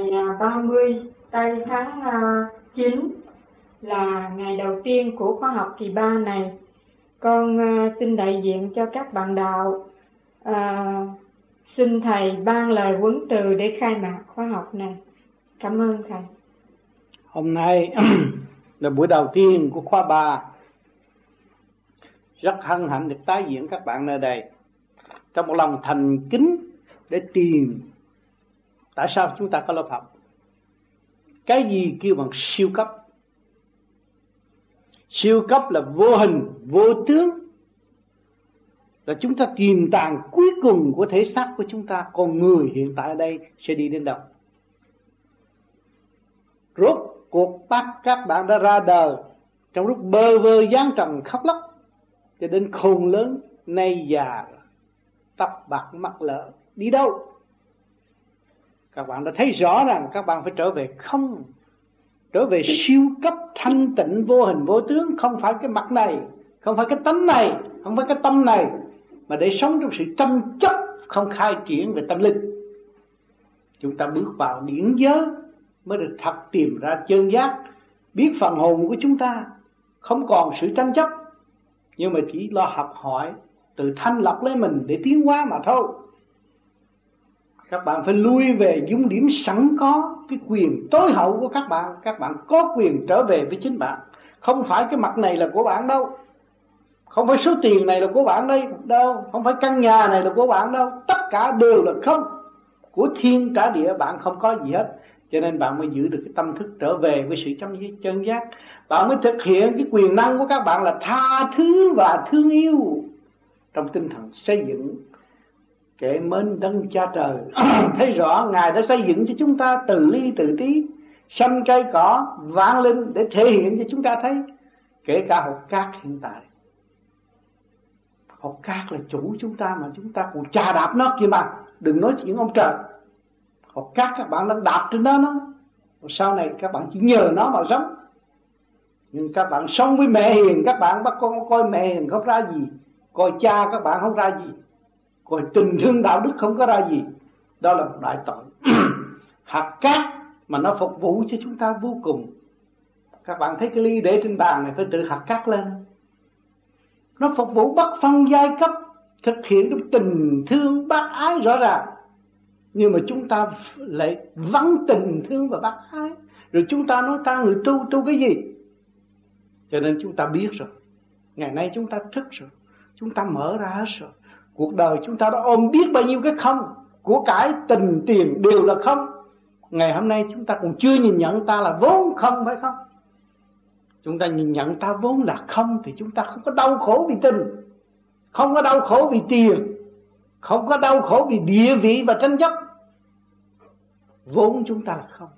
ngày à, 30 tây tháng à, 9 là ngày đầu tiên của khóa học kỳ 3 này. Con à, xin đại diện cho các bạn đạo à, xin thầy ban lời huấn từ để khai mạc khóa học này. Cảm ơn thầy. Hôm nay là buổi đầu tiên của khóa 3. Rất hân hạnh được tái diễn các bạn nơi đây. Trong một lòng thành kính để tìm tại sao chúng ta có lớp học. Cái gì kêu bằng siêu cấp? Siêu cấp là vô hình, vô tướng. Là chúng ta tìm tàng cuối cùng của thể xác của chúng ta. con người hiện tại ở đây sẽ đi đến đâu? Rốt cuộc bắt các bạn đã ra đời trong lúc bơ vơ gian trần khóc lóc cho đến khôn lớn nay già tóc bạc mắt lỡ đi đâu các bạn đã thấy rõ rằng các bạn phải trở về không, trở về siêu cấp thanh tịnh vô hình vô tướng, không phải cái mặt này, không phải cái tánh này, không phải cái tâm này, mà để sống trong sự tranh chấp, không khai triển về tâm linh. Chúng ta bước vào điển giới mới được thật tìm ra chân giác, biết phần hồn của chúng ta không còn sự tranh chấp. Nhưng mà chỉ lo học hỏi, tự thanh lọc lấy mình để tiến hóa mà thôi các bạn phải lui về dung điểm sẵn có, cái quyền tối hậu của các bạn. Các bạn có quyền trở về với chính bạn. Không phải cái mặt này là của bạn đâu. Không phải số tiền này là của bạn đây đâu. Không phải căn nhà này là của bạn đâu. Tất cả đều là không. Của thiên cả địa bạn không có gì hết. Cho nên bạn mới giữ được cái tâm thức trở về với sự chấm chân giác. Bạn mới thực hiện cái quyền năng của các bạn là tha thứ và thương yêu trong tinh thần xây dựng kệ mến đấng cha trời. Thấy rõ ngài đã xây dựng cho chúng ta từ ly, từ tí xanh cây cỏ vạn linh để thể hiện cho chúng ta thấy. Kể cả hột cát hiện tại. Hột cát là chủ chúng ta mà chúng ta còn chà đạp nó kia mà. Đừng nói chuyện ông trời. Hột cát các bạn đang đạp trên đó nó. Sau này các bạn chỉ nhờ nó mà sống. Nhưng các bạn sống với mẹ hiền, các bạn bắt con coi mẹ hiền không ra gì, coi cha các bạn không ra gì còn tình thương đạo đức không có ra gì. Đó là một đại tội. Hạt cát mà nó phục vụ cho chúng ta vô cùng. Các bạn thấy cái ly để trên bàn này phải tự hạt cát lên. Nó phục vụ bất phân giai cấp, thực hiện cái tình thương bác ái rõ ràng. Nhưng mà chúng ta lại vắng tình thương và bác ái. Rồi chúng ta nói ta người tu tu cái gì? Cho nên chúng ta biết rồi. Ngày nay chúng ta thức rồi. Chúng ta mở ra hết rồi cuộc đời chúng ta đã ôm biết bao nhiêu cái không? Của cải tình tiền đều là không. Ngày hôm nay chúng ta còn chưa nhìn nhận ta là vốn không phải không? Chúng ta nhìn nhận ta vốn là không thì chúng ta không có đau khổ vì tình. Không có đau khổ vì tiền. Không có đau khổ vì địa vị và tranh chấp. Vốn chúng ta là không.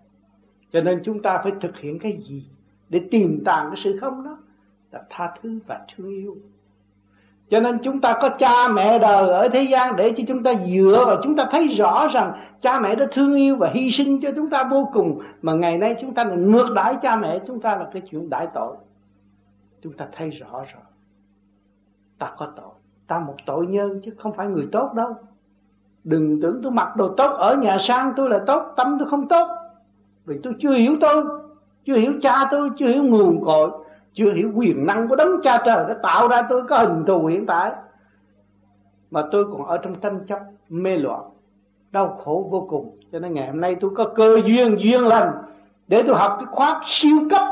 Cho nên chúng ta phải thực hiện cái gì để tìm tàng cái sự không đó? Là tha thứ và thương yêu cho nên chúng ta có cha mẹ đời ở thế gian để cho chúng ta dựa và chúng ta thấy rõ rằng cha mẹ đã thương yêu và hy sinh cho chúng ta vô cùng. Mà ngày nay chúng ta là ngược đãi cha mẹ chúng ta là cái chuyện đại tội. Chúng ta thấy rõ rồi. Ta có tội. Ta một tội nhân chứ không phải người tốt đâu. Đừng tưởng tôi mặc đồ tốt ở nhà sang tôi là tốt, tâm tôi không tốt. Vì tôi chưa hiểu tôi, chưa hiểu cha tôi, chưa hiểu nguồn cội chưa hiểu quyền năng của đấng cha trời đã tạo ra tôi, có hình thù hiện tại. Mà tôi còn ở trong tranh chấp, mê loạn, đau khổ vô cùng. Cho nên ngày hôm nay tôi có cơ duyên duyên lành để tôi học cái khóa siêu cấp.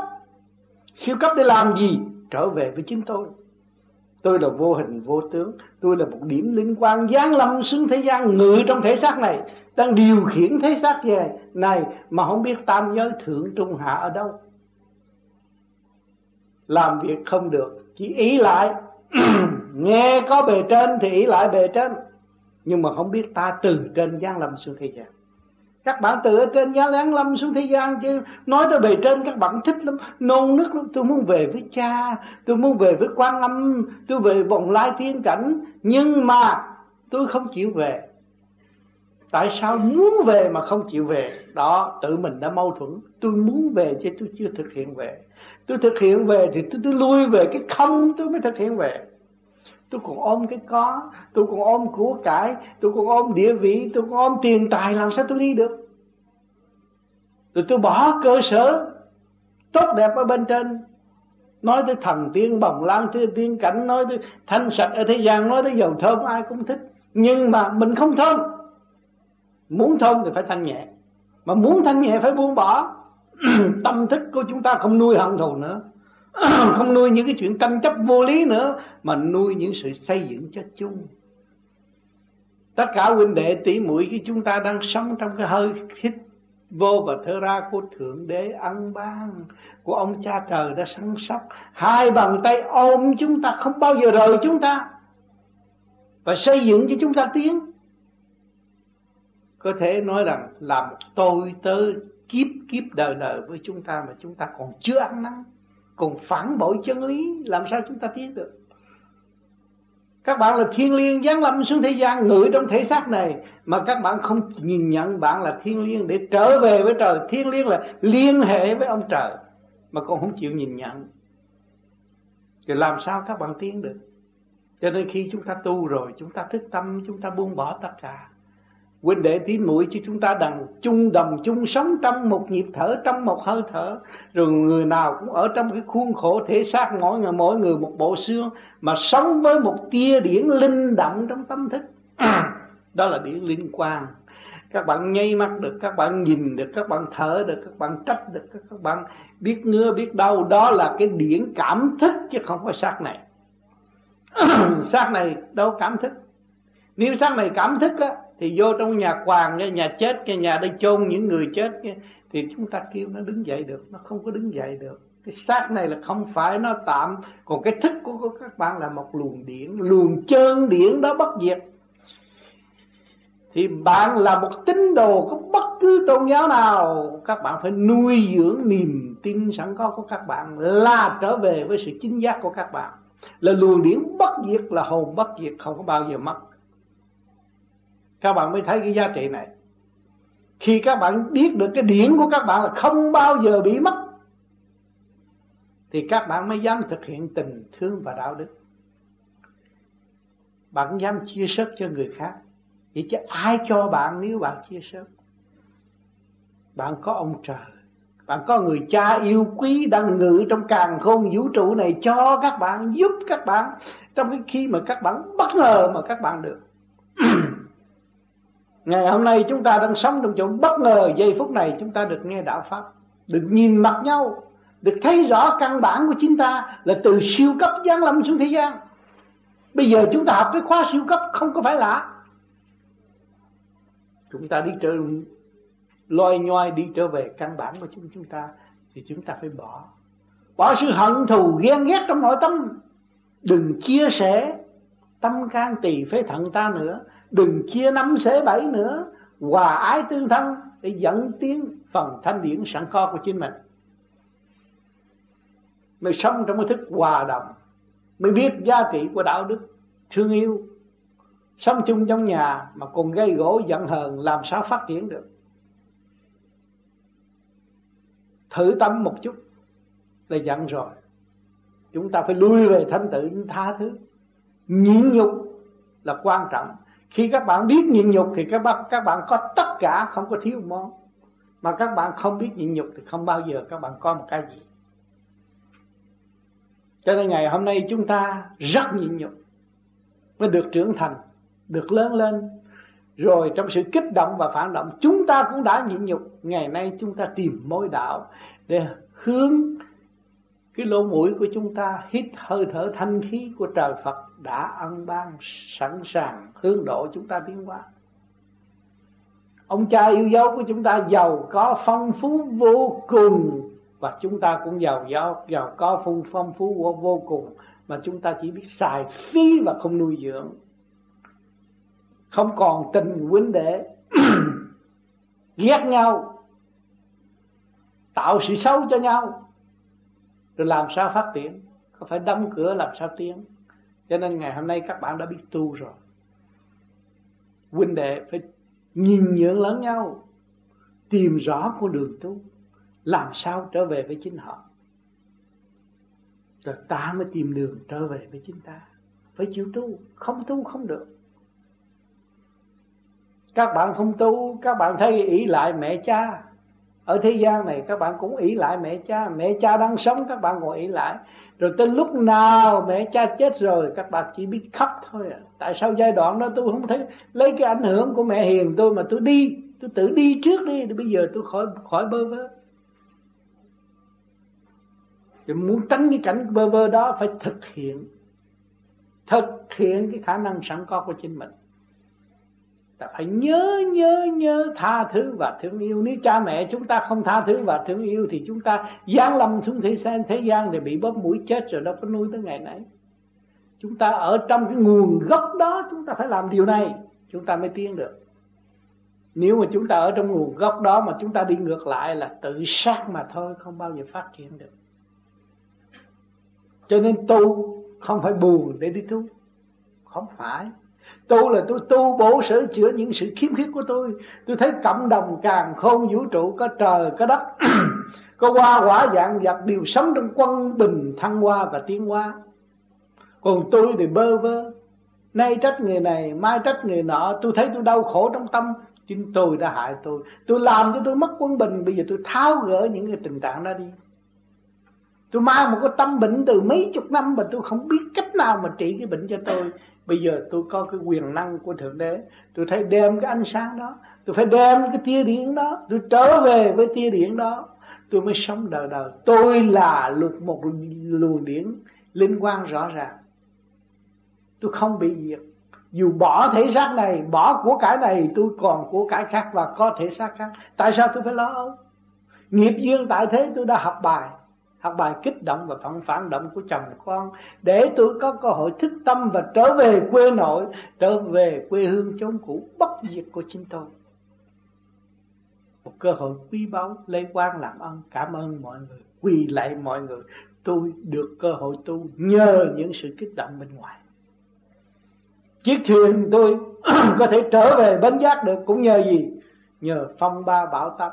Siêu cấp để làm gì? Trở về với chính tôi. Tôi là vô hình, vô tướng. Tôi là một điểm linh quan giáng lâm xuống thế gian ngự trong thể xác này đang điều khiển thế xác về. Này, mà không biết tam giới thượng trung hạ ở đâu? Làm việc không được. Chỉ ý lại, nghe có bề trên thì ý lại bề trên. Nhưng mà không biết ta từ trên giáng lâm xuống thế gian. Các bạn từ ở trên giá láng lâm xuống thế gian chứ, nói tới bề trên các bạn thích lắm. Nôn nức lắm. Tôi muốn về với cha, tôi muốn về với quan âm, tôi về vòng lai thiên cảnh. Nhưng mà tôi không chịu về. Tại sao muốn về mà không chịu về? Đó, tự mình đã mâu thuẫn. Tôi muốn về chứ tôi chưa thực hiện về tôi thực hiện về thì tôi, tôi lui về cái không tôi mới thực hiện về. Tôi còn ôm cái có tôi còn ôm của cải tôi còn ôm địa vị tôi còn ôm tiền tài làm sao tôi đi được? Rồi tôi bỏ cơ sở tốt đẹp ở bên trên. Nói tới thần tiên bồng lan tới tiên cảnh nói tới thanh sạch ở thế gian nói tới dầu thơm ai cũng thích. Nhưng mà mình không thơm. Muốn thơm thì phải thanh nhẹ. Mà muốn thanh nhẹ phải buông bỏ. tâm thức của chúng ta không nuôi hận thù nữa. Không nuôi những cái chuyện tranh chấp vô lý nữa, mà nuôi những sự xây dựng cho chung. Tất cả huynh đệ tỷ muội khi chúng ta đang sống trong cái hơi hít vô và thở ra của thượng đế ân ban của ông cha trời đã săn sóc, hai bàn tay ôm chúng ta không bao giờ rời chúng ta và xây dựng cho chúng ta tiến. Có thể nói rằng làm tôi tớ kiếp kiếp đời đời với chúng ta mà chúng ta còn chưa ăn năn, còn phản bội chân lý, làm sao chúng ta tiến được? Các bạn là thiên liêng giáng lâm xuống thế gian, ngự trong thể xác này, mà các bạn không nhìn nhận bạn là thiên liêng để trở về với trời. Thiên liêng là liên hệ với ông trời, mà còn không chịu nhìn nhận. Thì làm sao các bạn tiến được? Cho nên khi chúng ta tu rồi, chúng ta thức tâm, chúng ta buông bỏ tất cả huynh đệ tí muội cho chúng ta đằng chung đồng chung sống trong một nhịp thở, trong một hơi thở. Rồi người nào cũng ở trong cái khuôn khổ thể xác mỗi người mỗi người một bộ xương, mà sống với một tia điển linh động trong tâm thức. Đó là điển linh quang. Các bạn nháy mắt được, các bạn nhìn được, các bạn thở được, các bạn trách được, các bạn biết ngứa, biết đau. Đó là cái điển cảm thức chứ không phải xác này. Xác này đâu cảm thức. Nếu xác này cảm thức á thì vô trong nhà quàng cái nhà chết cái nhà đây chôn những người chết cái, thì chúng ta kêu nó đứng dậy được nó không có đứng dậy được. Cái xác này là không phải nó tạm còn cái thức của, các bạn là một luồng điển luồng chơn điển đó bất diệt. Thì bạn là một tín đồ của bất cứ tôn giáo nào các bạn phải nuôi dưỡng niềm tin sẵn có của các bạn là trở về với sự chính giác của các bạn. Là luồng điển bất diệt là hồn bất diệt không có bao giờ mất các bạn mới thấy cái giá trị này. Khi các bạn biết được cái điển của các bạn là không bao giờ bị mất, thì các bạn mới dám thực hiện tình thương và đạo đức. Bạn dám chia sớt cho người khác. Vậy chứ ai cho bạn nếu bạn chia sớt? Bạn có ông trời, bạn có người cha yêu quý đang ngự trong càng khôn vũ trụ này cho các bạn, giúp các bạn trong cái khi mà các bạn bất ngờ mà các bạn được. ngày hôm nay chúng ta đang sống trong chỗ bất ngờ. Giây phút này chúng ta được nghe đạo pháp, được nhìn mặt nhau, được thấy rõ căn bản của chúng ta là từ siêu cấp giáng lâm xuống thế gian. Bây giờ chúng ta học cái khóa siêu cấp không có phải lạ. Chúng ta đi trở loay nhoai đi trở về căn bản của chúng chúng ta thì chúng ta phải bỏ. Bỏ sự hận thù, ghen ghét trong nội tâm. Đừng chia sẻ tâm can tỳ phế thận ta nữa đừng chia năm xế bảy nữa. Hòa ái tương thân để dẫn tiến phần thanh điển sẵn có của chính mình. Mới sống trong cái thức hòa đồng. Mới biết giá trị của đạo đức, thương yêu. Sống chung trong nhà mà còn gây gỗ giận hờn làm sao phát triển được. Thử tâm một chút là giận rồi. Chúng ta phải lui về thanh tự tha thứ. Nhịn nhục là quan trọng khi các bạn biết nhịn nhục thì các bạn các bạn có tất cả, không có thiếu món. Mà các bạn không biết nhịn nhục thì không bao giờ các bạn có một cái gì. Cho nên ngày hôm nay chúng ta rất nhịn nhục. Mới được trưởng thành, được lớn lên. Rồi trong sự kích động và phản động, chúng ta cũng đã nhịn nhục. Ngày nay chúng ta tìm mối đạo để hướng cái lỗ mũi của chúng ta, hít hơi thở thanh khí của trời Phật đã ân ban sẵn sàng hướng độ chúng ta tiến hóa. Ông cha yêu dấu của chúng ta giàu có phong phú vô cùng và chúng ta cũng giàu giàu giàu có phong phong phú vô, vô cùng mà chúng ta chỉ biết xài phí và không nuôi dưỡng. Không còn tình huynh đệ ghét nhau tạo sự xấu cho nhau rồi làm sao phát triển? Có phải đóng cửa làm sao tiến? Cho nên ngày hôm nay các bạn đã biết tu rồi. Huynh đệ phải nhìn nhượng lẫn nhau, tìm rõ con đường tu, làm sao trở về với chính họ. Rồi ta mới tìm đường trở về với chính ta. Phải chịu tu, không tu không được. Các bạn không tu, các bạn thấy ý lại mẹ cha ở thế gian này các bạn cũng ý lại mẹ cha. Mẹ cha đang sống, các bạn còn ý lại. Rồi tới lúc nào mẹ cha chết rồi, các bạn chỉ biết khóc thôi à. tại sao giai đoạn đó tôi không thấy lấy cái ảnh hưởng của mẹ hiền tôi mà tôi đi, tôi tự đi trước đi bây giờ tôi khỏi khỏi bơ vơ. Thì muốn tránh cái cảnh bơ vơ đó phải thực hiện thực hiện cái khả năng sẵn có của chính mình ta phải nhớ nhớ nhớ tha thứ và thương yêu. Nếu cha mẹ chúng ta không tha thứ và thương yêu thì chúng ta giáng lâm xuống thế gian thế gian để bị bóp mũi chết rồi đâu có nuôi tới ngày nay. Chúng ta ở trong cái nguồn gốc đó, chúng ta phải làm điều này, chúng ta mới tiến được. Nếu mà chúng ta ở trong nguồn gốc đó mà chúng ta đi ngược lại là tự sát mà thôi, không bao giờ phát triển được. Cho nên tu không phải buồn để đi tu. Không phải tu là tôi tu bổ sửa chữa những sự khiếm khuyết của tôi. Tôi thấy cộng đồng càng khôn vũ trụ, có trời, có đất. Có hoa quả dạng vật đều sống trong quân bình, thăng hoa và tiến hóa. Còn tôi thì bơ vơ. Nay trách người này, mai trách người nọ. Tôi thấy tôi đau khổ trong tâm. Chính tôi đã hại tôi. Tôi làm cho tôi mất quân bình. Bây giờ tôi tháo gỡ những cái tình trạng đó đi. Tôi mang một cái tâm bệnh từ mấy chục năm mà tôi không biết cách nào mà trị cái bệnh cho tôi bây giờ tôi có cái quyền năng của thượng đế. Tôi thấy đem cái ánh sáng đó. Tôi phải đem cái tia điện đó. Tôi trở về với tia điện đó. Tôi mới sống đời đời. Tôi là luật một luồng điển linh quan rõ ràng. Tôi không bị diệt. Dù bỏ thể xác này, bỏ của cải này, tôi còn của cải khác và có thể xác khác. Tại sao tôi phải lo âu? Nghiệp duyên tại thế tôi đã học bài học bài kích động và phản phản động của chồng con, để tôi có cơ hội thức tâm và trở về quê nội, trở về quê hương chốn cũ bất diệt của chính tôi. Một cơ hội quý báu lấy quan làm ơn cảm ơn mọi người, quỳ lại mọi người. Tôi được cơ hội tu nhờ những sự kích động bên ngoài. Chiếc thuyền tôi có thể trở về bến giác được, cũng nhờ gì? Nhờ phong ba bảo táp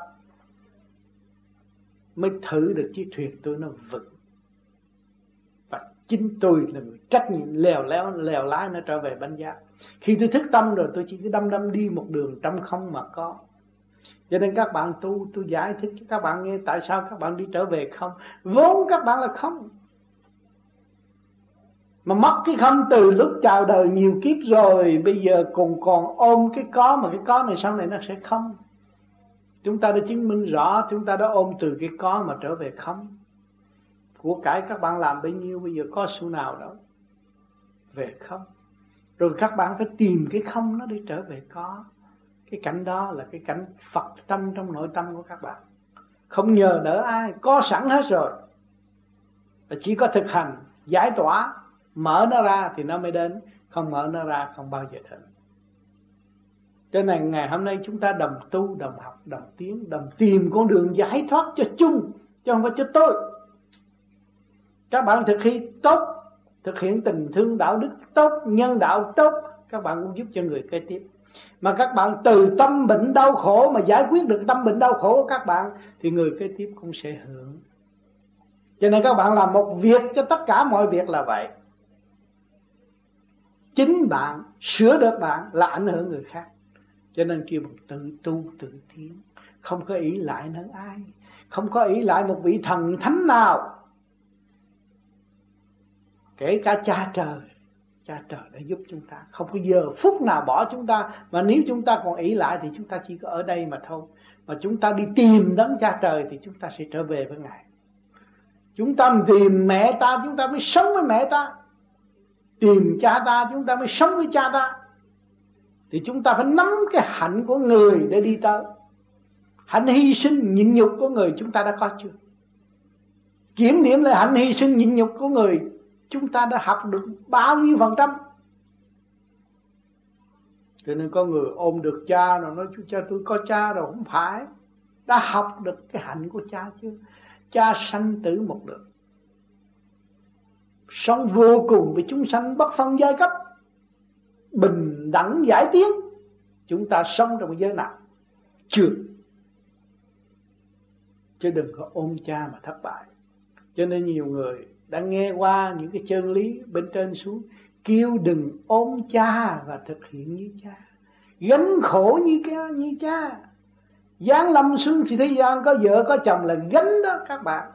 mới thử được chiếc thuyền tôi nó vững. Và chính tôi là người trách nhiệm lèo léo, lèo lái nó trở về bánh giác khi tôi thức tâm rồi, tôi chỉ cứ đâm đâm đi một đường trong không mà có. Cho nên các bạn tu, tôi giải thích cho các bạn nghe tại sao các bạn đi trở về không. Vốn các bạn là không. Mà mất cái không từ lúc chào đời nhiều kiếp rồi, bây giờ còn còn ôm cái có mà cái có này, sau này nó sẽ không. Chúng ta đã chứng minh rõ, Chúng ta đã ôm từ cái có mà trở về không? Của cải các bạn làm bấy nhiêu, Bây giờ có số nào đâu? Về không? Rồi các bạn phải tìm cái không nó để trở về có. Cái cảnh đó là cái cảnh Phật tâm trong nội tâm của các bạn. Không nhờ đỡ ai, Có sẵn hết rồi. Và chỉ có thực hành, Giải tỏa, Mở nó ra thì nó mới đến, Không mở nó ra không bao giờ đến cho nên ngày hôm nay chúng ta đồng tu, đồng học, đồng tiến, đồng tìm con đường giải thoát cho chung, chứ không phải cho tôi. Các bạn thực hiện tốt, thực hiện tình thương đạo đức tốt, nhân đạo tốt, các bạn cũng giúp cho người kế tiếp. Mà các bạn từ tâm bệnh đau khổ mà giải quyết được tâm bệnh đau khổ của các bạn thì người kế tiếp cũng sẽ hưởng. Cho nên các bạn làm một việc cho tất cả mọi việc là vậy. Chính bạn sửa được bạn là ảnh hưởng người khác cho nên kêu bằng tự tu tự tiến. Không có ý lại nơi ai. Không có ý lại một vị thần thánh nào. Kể cả cha trời. Cha trời đã giúp chúng ta. Không có giờ phút nào bỏ chúng ta. Mà nếu chúng ta còn ý lại thì chúng ta chỉ có ở đây mà thôi. Mà chúng ta đi tìm đấng cha trời thì chúng ta sẽ trở về với ngài. Chúng ta tìm mẹ ta, chúng ta mới sống với mẹ ta. Tìm cha ta, chúng ta mới sống với cha ta thì chúng ta phải nắm cái hạnh của người để đi tới. Hạnh hy sinh nhịn nhục của người chúng ta đã có chưa? Kiểm điểm lại hạnh hy sinh nhịn nhục của người chúng ta đã học được bao nhiêu phần trăm? Cho nên có người ôm được cha rồi nói chú cha, tôi có cha rồi, không phải. Đã học được cái hạnh của cha chưa? Cha sanh tử một lượt sống vô cùng với chúng sanh bất phân giai cấp bình đẳng giải tiến, chúng ta sống trong giới nào? Chưa. Chứ đừng có ôm cha mà thất bại. Cho nên nhiều người đã nghe qua những cái chân lý bên trên xuống, kêu đừng ôm cha và thực hiện như cha. Gánh khổ như cha như cha. Giáng lâm xuống thì thế gian có vợ, có chồng là gánh đó các bạn.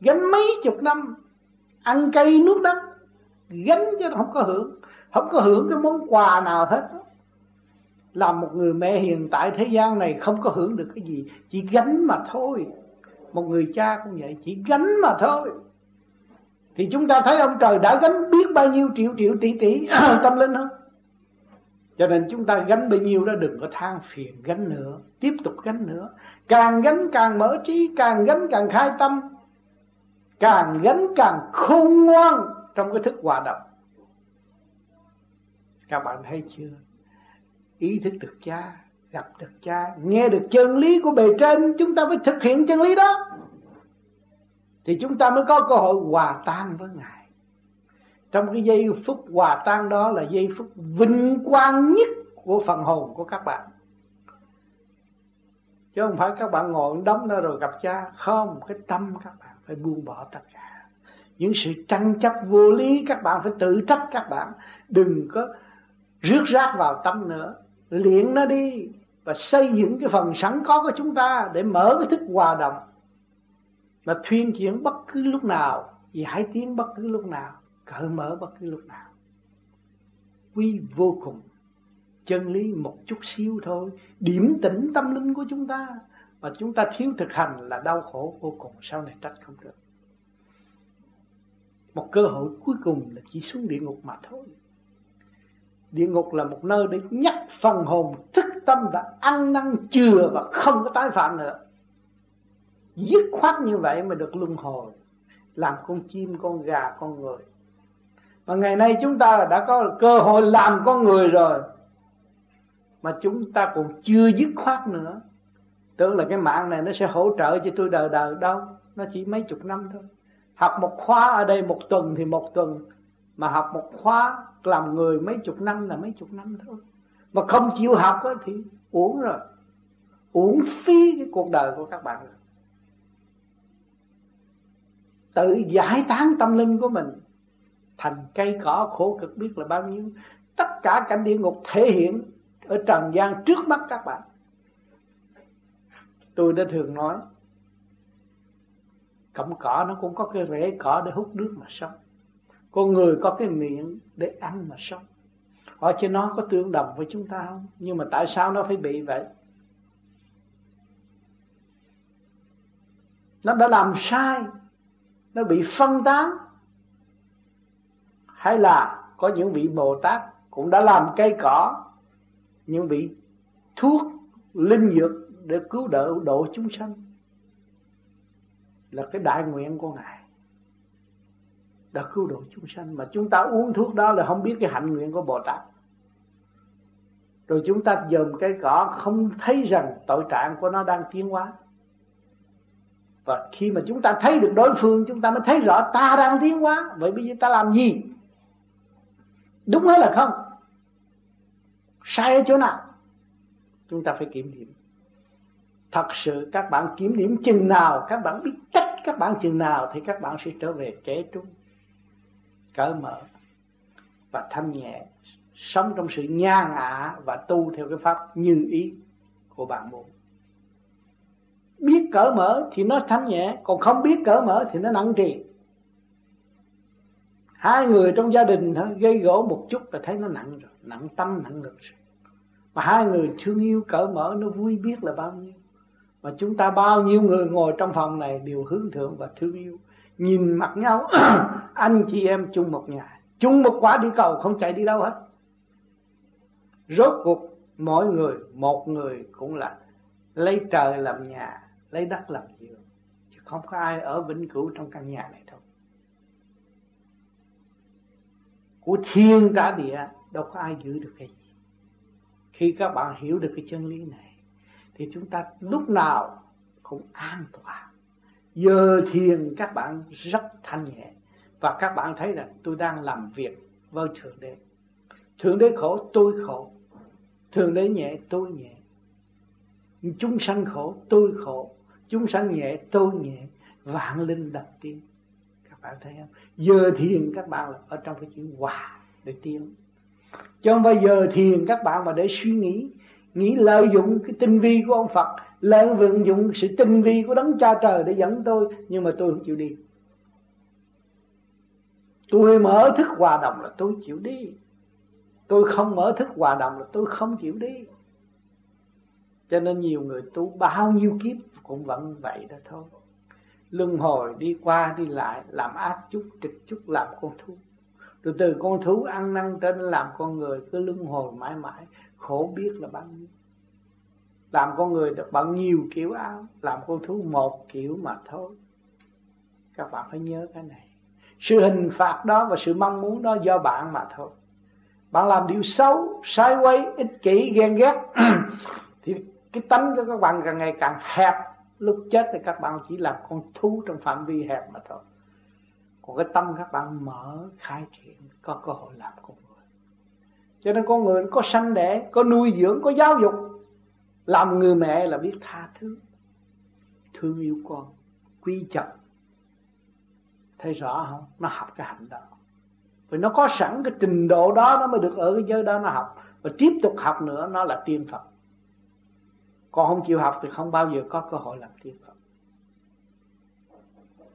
Gánh mấy chục năm, Ăn cây nuốt đất Gánh chứ không có hưởng. Không có hưởng cái món quà nào hết Làm một người mẹ hiện tại thế gian này Không có hưởng được cái gì, Chỉ gánh mà thôi. Một người cha cũng vậy, Chỉ gánh mà thôi. Thì chúng ta thấy ông trời đã gánh biết bao nhiêu triệu triệu, tỷ tỷ tâm linh không? Cho nên chúng ta gánh bấy nhiêu đó đừng có than phiền, gánh nữa, tiếp tục gánh nữa. Càng gánh càng mở trí, càng gánh càng khai tâm. Càng gánh càng khôn ngoan trong cái thức hòa đồng các bạn thấy chưa? Ý thức được cha, gặp được cha, nghe được chân lý của bề trên, chúng ta phải thực hiện chân lý đó. Thì chúng ta mới có cơ hội hòa tan với ngài. Trong cái giây phút hòa tan đó là giây phút vinh quang nhất của phần hồn của các bạn. Chứ không phải các bạn ngồi đóng đó rồi gặp cha. Không, cái tâm các bạn phải buông bỏ tất cả. Những sự tranh chấp vô lý các bạn phải tự trách các bạn. Đừng có rước rác vào tâm nữa. Luyện nó đi và xây dựng cái phần sẵn có của chúng ta để mở cái thức hòa đồng. Và thuyên chuyển bất cứ lúc nào giải tiến bất cứ lúc nào, cởi mở bất cứ lúc nào. Quy vô cùng, chân lý một chút xíu thôi. Điểm tỉnh tâm linh của chúng ta, mà chúng ta thiếu thực hành là đau khổ vô cùng, sau này trách không được. Một cơ hội cuối cùng là chỉ xuống địa ngục mà thôi địa ngục là một nơi để nhắc phần hồn, thức tâm và ăn năn, chừa và không có tái phạm nữa. Dứt khoát như vậy mà được luân hồi, làm con chim, con gà, con người. Mà ngày nay chúng ta đã có cơ hội làm con người rồi, mà chúng ta còn chưa dứt khoát nữa. Tưởng là cái mạng này nó sẽ hỗ trợ cho tôi đời đời đâu, nó chỉ mấy chục năm thôi. Học một khóa ở đây một tuần thì một tuần, mà học một khóa làm người mấy chục năm là mấy chục năm thôi. Mà không chịu học thì uổng rồi. Uổng phí cái cuộc đời của các bạn rồi. Tự giải tán tâm linh của mình, thành cây cỏ khổ cực biết là bao nhiêu. Tất cả cảnh địa ngục thể hiện ở trần gian trước mắt các bạn. Tôi đã thường nói, cọng cỏ nó cũng có cái rễ cỏ để hút nước mà sống con người có cái miệng để ăn mà sống. Họ chứ nó có tương đồng với chúng ta không? Nhưng mà tại sao nó phải bị vậy? Nó đã làm sai. Nó bị phân tán. Hay là có những vị Bồ Tát cũng đã làm cây cỏ, những vị thuốc linh dược để cứu đỡ độ chúng sanh. Là cái đại nguyện của ngài đã cứu độ chúng sanh. Mà chúng ta uống thuốc đó là không biết cái hạnh nguyện của Bồ Tát. Rồi chúng ta dòm cái cỏ không thấy rằng tội trạng của nó đang tiến hóa. Và khi mà chúng ta thấy được đối phương, chúng ta mới thấy rõ ta đang tiến hóa. Vậy bây giờ ta làm gì? Đúng hay là không? Sai ở chỗ nào? Chúng ta phải kiểm điểm thật sự các bạn kiểm điểm chừng nào, các bạn biết cách các bạn chừng nào, thì các bạn sẽ trở về trẻ trung cởi mở và thanh nhẹ, sống trong sự nha ngã và tu theo cái pháp như ý của bạn muốn. Biết cởi mở thì nó thanh nhẹ, còn không biết cởi mở thì nó nặng trì. Hai người trong gia đình thôi, gây gỗ một chút là thấy nó nặng rồi, nặng tâm, nặng ngực rồi. Mà hai người thương yêu, cởi mở, nó vui biết là bao nhiêu. Mà chúng ta bao nhiêu người ngồi trong phòng này đều hướng thượng và thương yêu nhìn mặt nhau, anh chị em chung một nhà. Chung một quả đi cầu, không chạy đi đâu hết. Rốt cuộc, mỗi người, một người cũng là lấy trời làm nhà, lấy đất làm giường. Chứ không có ai ở vĩnh cửu trong căn nhà này đâu. Của thiên cả địa, đâu có ai giữ được cái gì. Khi các bạn hiểu được cái chân lý này, thì chúng ta lúc nào cũng an toàn giờ thiền các bạn rất thanh nhẹ. Và các bạn thấy là tôi đang làm việc với thượng đế. Thượng đế khổ, tôi khổ. Thượng đế nhẹ, tôi nhẹ. Chúng sanh khổ, tôi khổ. Chúng sanh nhẹ, tôi nhẹ. Vạn linh đập tiên. Bạn thấy không? Giờ thiền các bạn là ở trong cái chữ hòa để tiến. Chứ không bao giờ thiền các bạn mà để suy nghĩ. Nghĩ lợi dụng cái tinh vi của ông Phật lợi vận dụng sự tinh vi của đấng cha trời để dẫn tôi, nhưng mà tôi không chịu đi. Tôi mở thức hòa đồng là tôi chịu đi. Tôi không mở thức hòa đồng là tôi không chịu đi. Cho nên nhiều người tu bao nhiêu kiếp cũng vẫn vậy đó thôi. Luân hồi đi qua đi lại, làm ác chút trực chút, làm con thú. Từ từ con thú ăn năn trên làm con người, cứ luân hồi mãi mãi, khổ biết là bao nhiêu làm con người được bằng nhiều kiểu áo, làm con thú một kiểu mà thôi. Các bạn phải nhớ cái này. Sự hình phạt đó và sự mong muốn đó do bạn mà thôi. Bạn làm điều xấu, sai quay ích kỷ, ghen ghét, thì cái tánh của các bạn càng ngày càng hẹp. Lúc chết thì các bạn chỉ làm con thú trong phạm vi hẹp mà thôi. Còn cái tâm các bạn mở khai triển, có cơ hội làm con người. Cho nên con người có sanh đẻ, có nuôi dưỡng, có giáo dục làm người mẹ là biết tha thứ, thương yêu con quý trọng thấy rõ không? Nó học cái hạnh đó. Vì nó có sẵn cái trình độ đó, nó mới được ở cái giới đó nó học. Và tiếp tục học nữa, nó là tiên phật. Còn không chịu học thì không bao giờ có cơ hội làm tiên phật.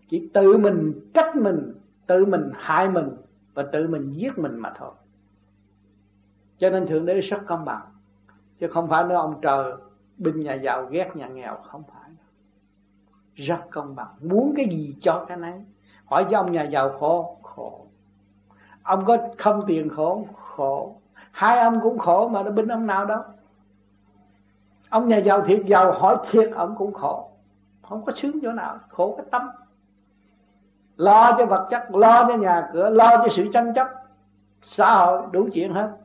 Chỉ tự mình trách mình, tự mình hại mình và tự mình giết mình mà thôi. Cho nên thượng đế rất công bằng chứ không phải nói ông trời, binh nhà giàu ghét nhà nghèo. Không phải rất công bằng. Muốn cái gì cho cái nấy. Hỏi cho ông nhà giàu khổ khổ. Ông có không tiền khổ khổ. Hai ông cũng khổ mà nó binh ông nào đâu. Ông nhà giàu thiệt giàu, hỏi thiệt ông cũng khổ. Không có sướng chỗ nào. Khổ cái tâm. Lo cho vật chất, lo cho nhà cửa, lo cho sự tranh chấp. Xã hội, đủ chuyện hết.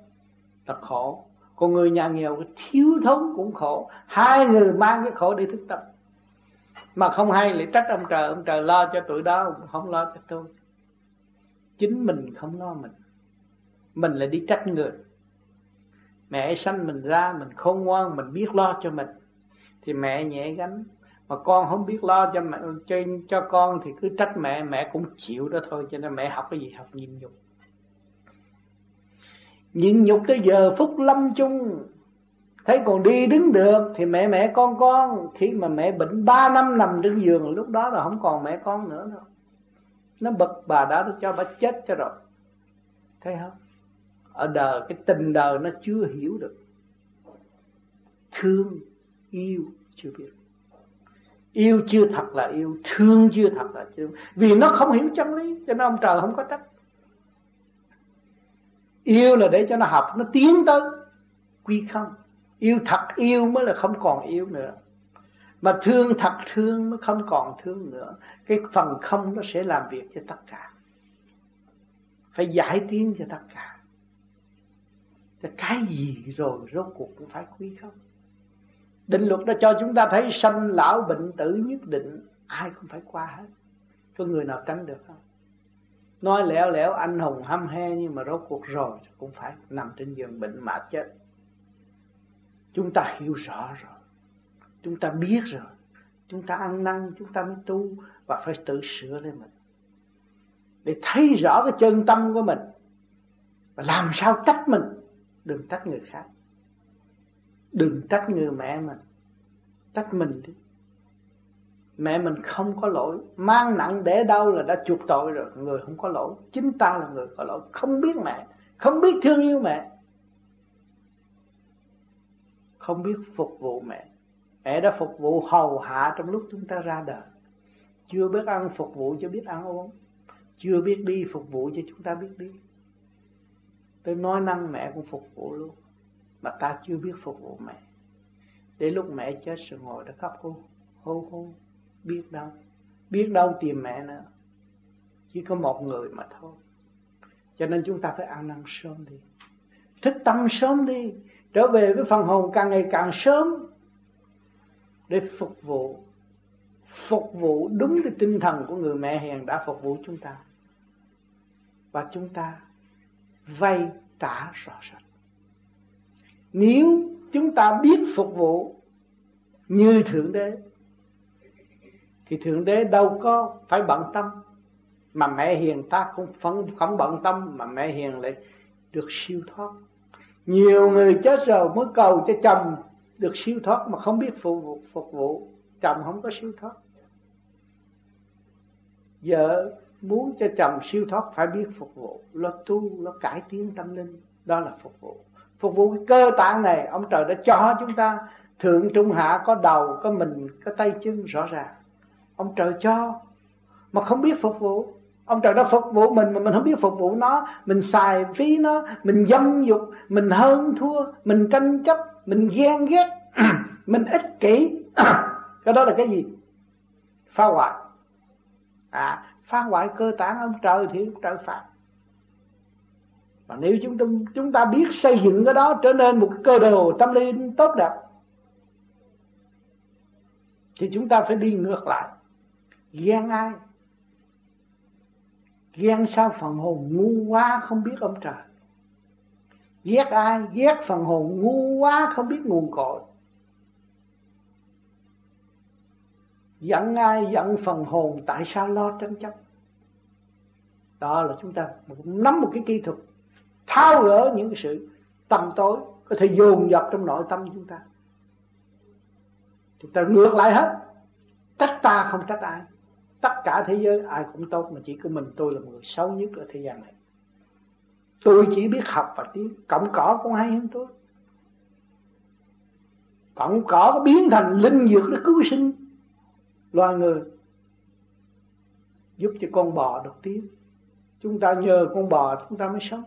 Là khổ còn người nhà nghèo thiếu thốn cũng khổ. Hai người mang cái khổ để thức tâm mà không hay lại trách ông trời. Ông trời lo cho tụi đó không lo cho tôi. Chính mình không lo mình. Mình là đi trách người. Mẹ sanh mình ra mình khôn ngoan mình biết lo cho mình. Thì mẹ nhẹ gánh. Mà con không biết lo cho mẹ cho, cho con thì cứ trách mẹ. Mẹ cũng chịu đó thôi cho nên mẹ học cái gì học nhìn nhục nhịn nhục tới giờ phút lâm chung. Thấy còn đi đứng được thì mẹ mẹ con con. Khi mà mẹ bệnh ba năm nằm trên giường, lúc đó là không còn mẹ con nữa đâu nó bật bà đã cho bà chết cho rồi. Thấy không? Ở đời, cái tình đời nó chưa hiểu được. Thương, yêu chưa biết. Yêu chưa thật là yêu, thương chưa thật là thương vì nó không hiểu chân lý, cho nên ông trời không có trách yêu là để cho nó học, nó tiến tới. Quy không. Yêu thật yêu mới là không còn yêu nữa. Mà thương thật thương mới không còn thương nữa. Cái phần không nó sẽ làm việc cho tất cả. Phải giải tiến cho tất cả. Thì cái gì rồi, rốt cuộc cũng phải quý không. Định luật đã cho chúng ta thấy sanh lão bệnh tử nhất định, ai cũng phải qua hết. Có người nào tránh được không? Nói lẻo lẻo, anh hùng hăm he nhưng mà rốt cuộc rồi, cũng phải nằm trên giường bệnh mà chết. Chúng ta hiểu rõ rồi, chúng ta biết rồi, chúng ta ăn năn, chúng ta mới tu và phải tự sửa lên mình. Để thấy rõ cái chân tâm của mình và làm sao trách mình, đừng trách người khác. Đừng trách người mẹ mình, trách mình đi mẹ mình không có lỗi. Mang nặng để đau là đã chuộc tội rồi. Người không có lỗi. Chính ta là người có lỗi. Không biết mẹ. Không biết thương yêu mẹ. Không biết phục vụ mẹ. Mẹ đã phục vụ hầu hạ trong lúc chúng ta ra đời. Chưa biết ăn phục vụ cho biết ăn uống. Chưa biết đi phục vụ cho chúng ta biết đi. Tôi nói năng mẹ cũng phục vụ luôn. Mà ta chưa biết phục vụ mẹ. Để lúc mẹ chết rồi ngồi đã khóc hô hô hô biết đâu biết đâu tìm mẹ nữa. Chỉ có một người mà thôi. Cho nên chúng ta phải ăn năn sớm đi. Thức tâm sớm đi. Trở về với phần hồn càng ngày càng sớm. Để phục vụ. Phục vụ đúng cái tinh thần của người mẹ hiền đã phục vụ chúng ta. Và chúng ta vay trả rõ rệt. Nếu chúng ta biết phục vụ như thượng đế thì thượng đế đâu có phải bận tâm. Mà mẹ hiền ta cũng không, không bận tâm mà mẹ hiền lại được siêu thoát. Nhiều người chết rồi mới cầu cho chồng được siêu thoát mà không biết phục vụ, phục vụ. Chồng không có siêu thoát. Vợ muốn cho chồng siêu thoát phải biết phục vụ. Lo tu lo cải tiến tâm linh đó là phục vụ. Phục vụ cái cơ tạng này ông trời đã cho chúng ta. Thượng trung hạ có đầu có mình có tay chân rõ ràng ông trời cho mà không biết phục vụ. Ông trời đã phục vụ mình mà mình không biết phục vụ nó. Mình xài phí nó mình dâm dục mình hơn thua mình tranh chấp mình ghen ghét mình ích kỷ. Cái đó là cái gì? Phá hoại. À phá hoại cơ tạng ông trời thì ông trời phạt. Và nếu chúng ta, chúng ta biết xây dựng cái đó trở nên một cơ đồ tâm linh tốt đẹp thì chúng ta phải đi ngược lại ghen ai? Ghen sao phần hồn ngu quá không biết ông trời? Ghét ai? Ghét phần hồn ngu quá không biết nguồn cội. Giận ai? Giận phần hồn tại sao lo tranh chấp? Đó là chúng ta nắm một cái kỹ thuật tháo gỡ những cái sự tâm tối có thể dồn dập trong nội tâm chúng ta. Chúng ta ngược lại hết. Trách ta không trách ai tất cả thế giới ai cũng tốt, mà chỉ có mình tôi là người xấu nhất ở thế gian này. Tôi chỉ biết học và tiếng cọng cỏ cũng hay hơn tôi. Cọng cỏ có biến thành linh dược để cứu sinh. Loài người giúp cho con bò được tiếng chúng ta nhờ con bò chúng ta mới sống.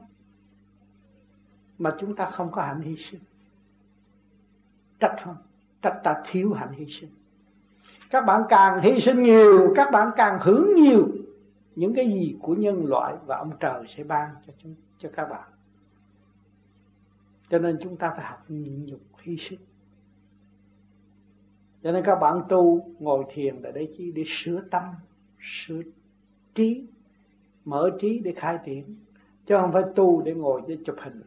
Mà chúng ta không có hạnh hy sinh. Trách không? Trách ta thiếu hạnh hy sinh các bạn càng hy sinh nhiều, các bạn càng hưởng nhiều, những cái gì của nhân loại và ông trời sẽ ban cho chúng, cho các bạn. Cho nên chúng ta phải học nhịn nhục, hy sinh. Cho nên các bạn tu, ngồi thiền là để chi để sửa tâm, sửa trí, mở trí để khai triển. Chứ không phải tu để ngồi để chụp hình,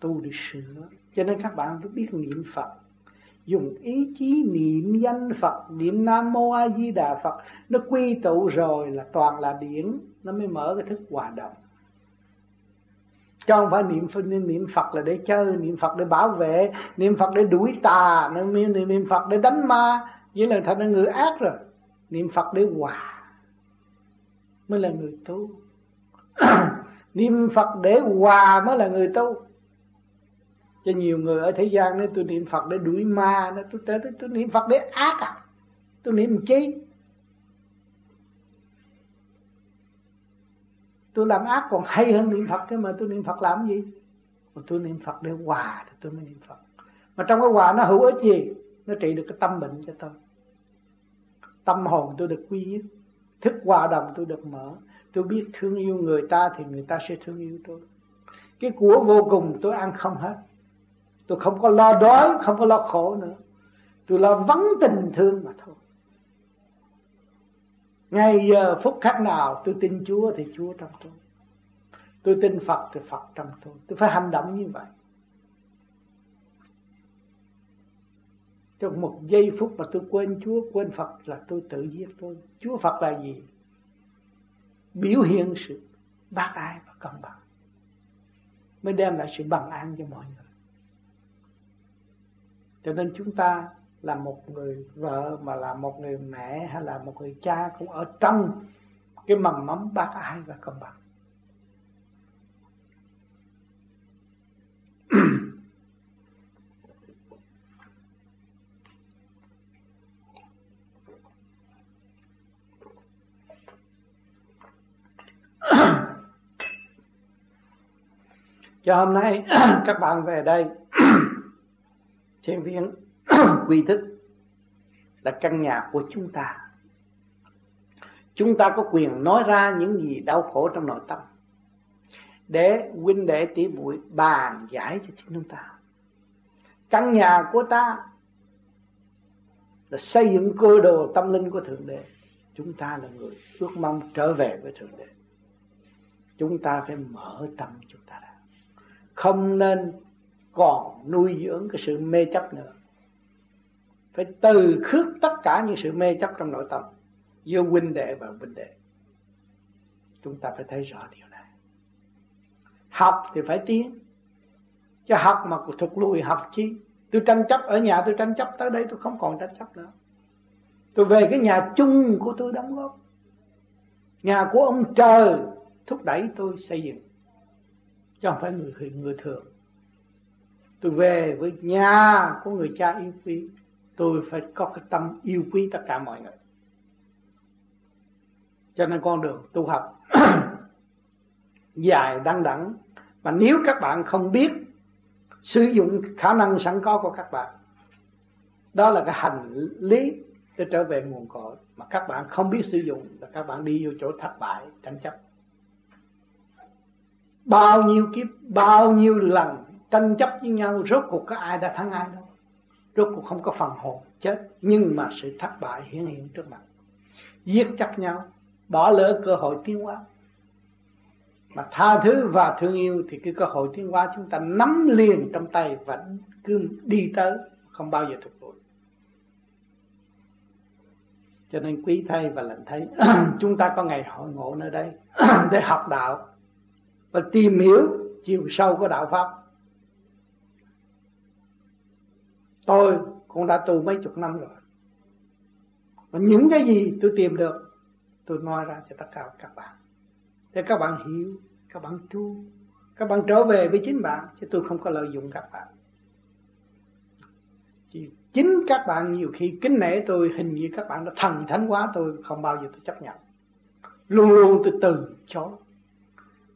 tu để sửa. Cho nên các bạn phải biết niệm phật dùng ý chí niệm danh Phật niệm Nam Mô A Di Đà Phật nó quy tụ rồi là toàn là điển nó mới mở cái thức hòa đồng. Cho không phải niệm Phật niệm, Phật là để chơi niệm Phật để bảo vệ niệm Phật để đuổi tà niệm, niệm, niệm Phật để đánh ma. Vậy là thành là người ác rồi niệm Phật để hòa mới là người tu. Niệm Phật để hòa mới là người tu cho nhiều người ở thế gian nói, tôi niệm Phật để đuổi ma, nó tôi tới tôi niệm Phật để ác à. Tôi niệm chi? Tôi làm ác còn hay hơn niệm Phật thế mà, tôi niệm Phật làm gì? Mà tôi niệm Phật để hòa thì tôi mới niệm Phật. Mà trong cái hòa nó hữu ích gì? Nó trị được cái tâm bệnh cho tôi. Tâm hồn tôi được quy nhất. Thức hòa đồng tôi được mở. Tôi biết thương yêu người ta thì người ta sẽ thương yêu tôi. Cái của vô cùng tôi ăn không hết tôi không có lo đói, không có lo khổ nữa. Tôi lo vắng tình thương mà thôi. Ngày giờ phút khắc nào tôi tin Chúa thì Chúa trong tôi. Tôi tin Phật thì Phật trong tôi. Tôi phải hành động như vậy. Trong một giây phút mà tôi quên Chúa, quên Phật là tôi tự giết tôi. Chúa Phật là gì? Biểu hiện sự bác ái và công bằng. Mới đem lại sự bằng an cho mọi người cho nên chúng ta là một người vợ mà là một người mẹ hay là một người cha cũng ở trong cái mầm mắm bác ái và công bằng. Cho hôm nay các bạn về đây thiền viện quy thức là căn nhà của chúng ta. Chúng ta có quyền nói ra những gì đau khổ trong nội tâm để huynh đệ tỷ muội bàn giải cho chính chúng ta. Căn nhà của ta là xây dựng cơ đồ tâm linh của thượng đế. Chúng ta là người ước mong trở về với thượng đế. Chúng ta phải mở tâm chúng ta ra. Không nên còn nuôi dưỡng cái sự mê chấp nữa. Phải từ khước tất cả những sự mê chấp trong nội tâm giữa huynh đệ và huynh đệ. Chúng ta phải thấy rõ điều này. Học thì phải tiến. Chứ học mà thuộc lùi học chi? Tôi tranh chấp ở nhà, tôi tranh chấp tới đây, tôi không còn tranh chấp nữa. Tôi về cái nhà chung của tôi đóng góp. Nhà của ông trời thúc đẩy tôi xây dựng. Chứ không phải người người thường tôi về với nhà của người cha yêu quý. Tôi phải có cái tâm yêu quý tất cả mọi người. Cho nên con đường tu học dài, đăng đẳng. Mà nếu các bạn không biết sử dụng khả năng sẵn có của các bạn, đó là cái hành lý để trở về nguồn cội mà các bạn không biết sử dụng là các bạn đi vô chỗ thất bại, tranh chấp. Bao nhiêu kiếp, bao nhiêu lần tranh chấp với nhau, rốt cuộc có ai đã thắng ai đâu rốt cuộc không có phần hồn chết, nhưng mà sự thất bại hiển hiện trước mặt. Giết chấp nhau, bỏ lỡ cơ hội tiến hóa. Mà tha thứ và thương yêu thì cái cơ hội tiến hóa, chúng ta nắm liền trong tay và cứ đi tới, không bao giờ thụt lùi. Cho nên quý thầy và lệnh thấy chúng ta có ngày hội ngộ nơi đây, để học đạo và tìm hiểu chiều sâu của đạo pháp. Tôi cũng đã tu mấy chục năm rồi. Và những cái gì tôi tìm được, tôi nói ra cho tất cả các bạn. Để các bạn hiểu, các bạn tu, các bạn trở về với chính bạn, chứ tôi không có lợi dụng các bạn. Chỉ chính các bạn, nhiều khi kính nể tôi, hình như các bạn đã thần thánh quá, tôi không bao giờ tôi chấp nhận. Luôn luôn tôi từ chối.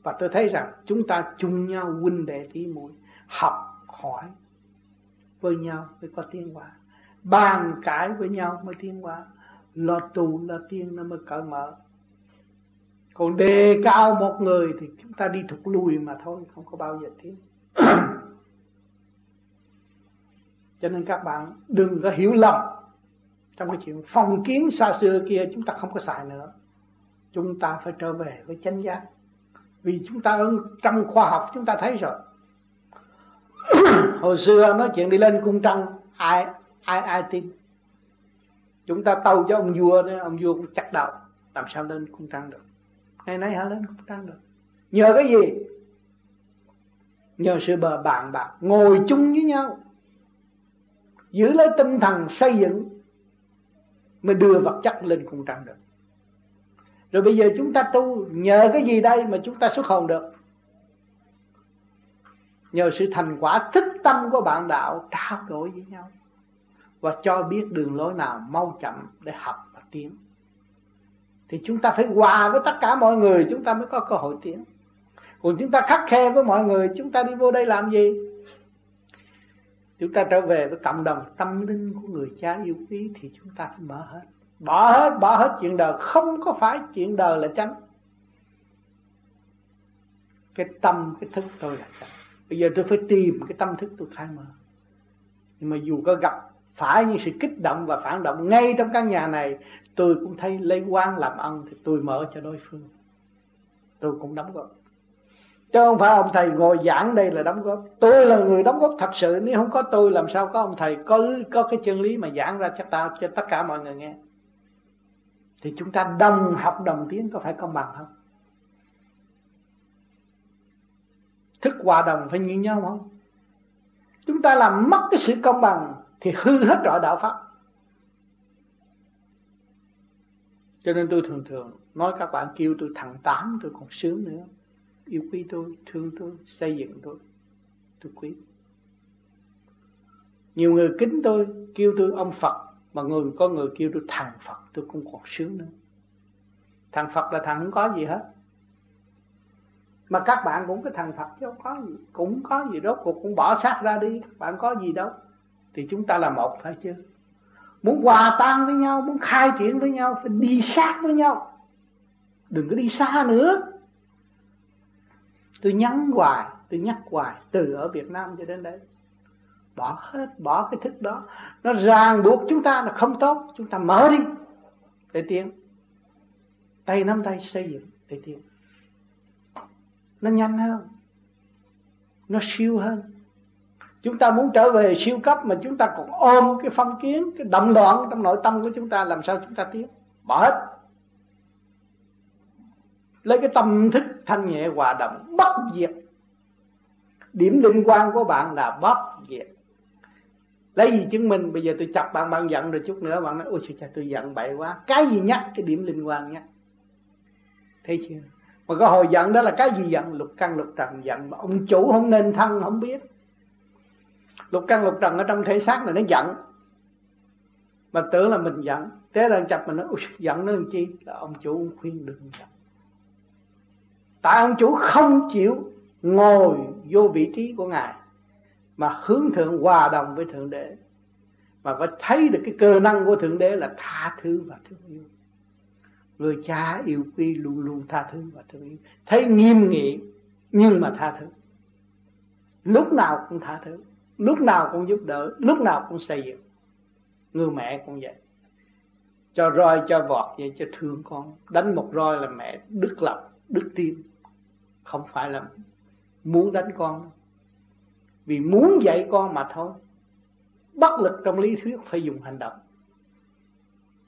Và tôi thấy rằng chúng ta chung nhau huynh đệ tí mũi, học hỏi với nhau, mới có tiến hóa bàn cãi với nhau mới tiến hóa lo tu lo tiên nó mới cởi mở. Còn đề cao một người thì chúng ta đi thụt lùi mà thôi, không có bao giờ tiến cho nên các bạn đừng có hiểu lầm trong cái chuyện phong kiến xa xưa kia, chúng ta không có xài nữa. Chúng ta phải trở về với chánh giác. Vì chúng ta ở trong khoa học chúng ta thấy rồi. hồi xưa nói chuyện đi lên cung trăng, ai ai ai tin? Chúng ta tâu cho ông vua đó, ông vua cũng chắc đầu làm sao lên cung trăng được? Ngày nay họ lên cung trăng được? Nhờ cái gì? Nhờ sự bờ bạn bạc ngồi chung với nhau, giữ lấy tinh thần xây dựng, mới đưa vật chất lên cung trăng được. Rồi bây giờ chúng ta tu, nhờ cái gì đây mà chúng ta xuất hồn được? Nhờ sự thành quả thích tâm của bạn đạo, trao đổi với nhau. Và cho biết đường lối nào mau chậm để học và tiến. Thì chúng ta phải hòa với tất cả mọi người, chúng ta mới có cơ hội tiến. Còn chúng ta khắc khe với mọi người, chúng ta đi vô đây làm gì? Chúng ta trở về với cộng đồng tâm linh của người cha yêu quý thì chúng ta phải mở hết. Bỏ hết bỏ hết chuyện đời. Không có phải chuyện đời là tránh cái tâm, cái thức tôi là tránh bây giờ tôi phải tìm cái tâm thức tôi khai mở. Nhưng mà dù có gặp phải những sự kích động và phản động ngay trong căn nhà này, tôi cũng thấy lấy quan làm ăn thì tôi mở cho đối phương. Tôi cũng đóng góp. Chứ không phải ông thầy ngồi giảng đây là đóng góp. Tôi là người đóng góp thật sự. Nếu không có tôi, làm sao có ông thầy có có cái chân lý mà giảng ra cho ta, cho tất cả mọi người nghe? Thì chúng ta đồng học đồng tiếng có phải công bằng không? Thức hòa đồng phải như nhau không? Chúng ta làm mất cái sự công bằng thì hư hết rõ đạo pháp. Cho nên tôi thường thường nói các bạn kêu tôi thằng tám, tôi còn sướng nữa. Yêu quý tôi, thương tôi, xây dựng tôi. Tôi quý. Nhiều người kính tôi, kêu tôi ông Phật, mà người, có người kêu tôi thằng Phật, tôi cũng còn sướng nữa. Thằng Phật là thằng không có gì hết mà các bạn cũng cái thằng Phật chứ không có gì, cũng có gì đó cuộc cũng bỏ xác ra đi, các bạn có gì đâu. Thì chúng ta là một phải chứ. Muốn hòa tan với nhau, muốn khai triển với nhau, phải đi sát với nhau. Đừng có đi xa nữa. Tôi nhắn hoài, tôi nhắc hoài, từ ở Việt Nam cho đến đây bỏ hết, bỏ cái thức đó. Nó ràng buộc chúng ta là không tốt, chúng ta mở đi. Để tiến. Tay nắm tay xây dựng, để tiến nó nhanh hơn. Nó siêu hơn. Chúng ta muốn trở về siêu cấp mà chúng ta còn ôm cái phân kiến, cái động loạn trong nội tâm của chúng ta, làm sao chúng ta tiến? Bỏ hết. Lấy cái tâm thức thanh nhẹ hòa đồng, bất diệt. Điểm liên quan của bạn là bất diệt. Lấy gì chứng minh? Bây giờ tôi chọc bạn bạn giận rồi chút nữa, bạn nói, ôi, trời tôi giận bậy quá. Cái gì nhắc? Cái điểm liên quan nhắc. Thấy chưa? Mà có hồi giận đó là cái gì giận? Lục căn lục trần giận. Mà ông chủ không nên thân, không biết. Lục căn lục trần ở trong thể xác này nó giận. Mà tưởng là mình giận. Thế là chập mình nói giận nó làm chi? Là ông chủ khuyên đừng giận. Tại ông chủ không chịu ngồi vô vị trí của ngài, mà hướng thượng hòa đồng với thượng đế. Mà phải thấy được cái cơ năng của thượng đế là tha thứ và thương yêu người cha yêu quý luôn luôn tha thứ và thương yêu. Thấy nghiêm nghị, nhưng mà tha thứ. Lúc nào cũng tha thứ. Lúc nào cũng giúp đỡ. Lúc nào cũng xây dựng. Người mẹ cũng vậy. Cho roi, cho vọt vậy, cho thương con. Đánh một roi là mẹ đứt lòng, đứt tim. Không phải là muốn đánh con. Vì muốn dạy con mà thôi. Bất lực trong lý thuyết phải dùng hành động.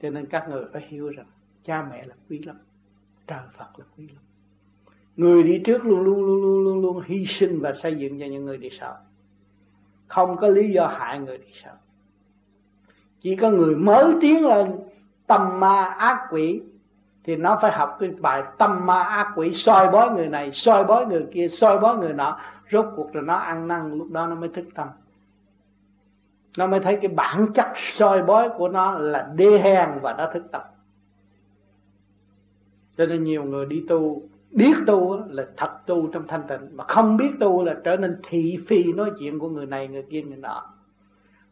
Cho nên các người phải hiểu rằng cha mẹ là quý lắm trời phật là quý lắm. Người đi trước luôn luôn luôn luôn luôn luôn hy sinh và xây dựng cho những người đi sau. Không có lý do hại người đi sau. Chỉ có người mới tiến lên, tâm ma ác quỷ, thì nó phải học cái bài tâm ma ác quỷ, soi bói người này, soi bói người kia, soi bói người nọ. Rốt cuộc rồi nó ăn năn, lúc đó nó mới thức tâm. Nó mới thấy cái bản chất soi bói của nó là đê hèn và nó thức tâm cho nên nhiều người đi tu, biết tu là thật tu trong thanh tịnh, mà không biết tu là trở nên thị phi nói chuyện của người này, người kia, người nọ.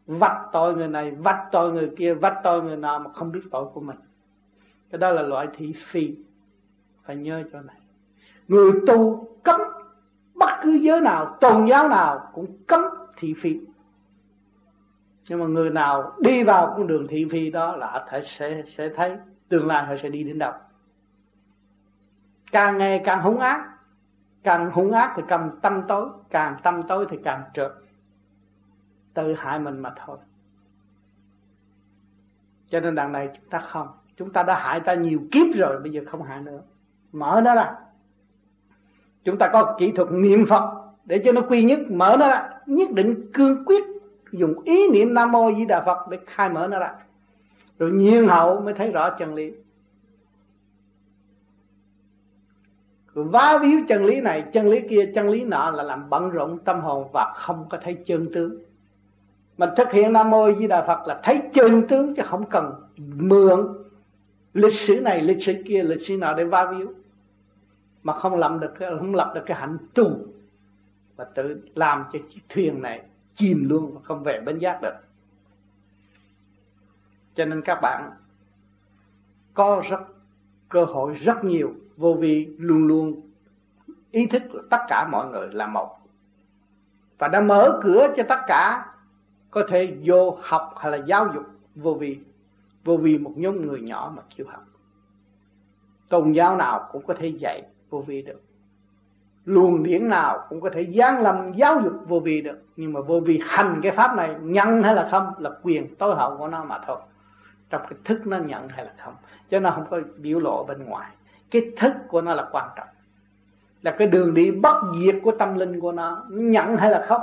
Vạch tội người này, vạch tội người kia, vạch tội người nọ mà không biết tội của mình. Cái đó là loại thị phi. Phải nhớ cho này. Người tu cấm bất cứ giới nào, tôn giáo nào cũng cấm thị phi. Nhưng mà người nào đi vào con đường thị phi đó là họ thể sẽ sẽ thấy, tương lai họ sẽ đi đến đâu càng ngày càng hung ác, càng hung ác thì càng tâm tối, càng tâm tối thì càng trượt. Tự hại mình mà thôi. Cho nên đằng này chúng ta không, chúng ta đã hại ta nhiều kiếp rồi, bây giờ không hại nữa. Mở nó ra. Chúng ta có kỹ thuật niệm phật để cho nó quy nhất, mở nó ra. Nhất định cương quyết dùng ý niệm nam mô di đà phật để khai mở nó ra. Rồi nhiên hậu mới thấy rõ chân lý rồi vá víu chân lý này, chân lý kia, chân lý nọ là làm bận rộn tâm hồn và không có thấy chân tướng. Mình thực hiện nam mô di đà phật là thấy chân tướng chứ không cần mượn lịch sử này, lịch sử kia, lịch sử nọ để va víu. Mà không làm được không lập được cái hạnh tu và tự làm cho chiếc thuyền này chìm luôn và không về bến giác được. Cho nên các bạn có rất, cơ hội rất nhiều vô vi luôn luôn ý thức của tất cả mọi người là một. Và đã mở cửa cho tất cả có thể vô học hay là giáo dục vô vi. Vô vi một nhóm người nhỏ mà chịu học tôn giáo nào cũng có thể dạy vô vi được. Luồng điển nào cũng có thể giáng lâm giáo dục vô vi được. Nhưng mà vô vi hành cái pháp này nhận hay là không là quyền tối hậu của nó mà thôi. Trong cái thức nó nhận hay là không. Cho nó không có biểu lộ bên ngoài cái thức của nó là quan trọng. Là cái đường đi bất diệt của tâm linh của nó nhận hay là không?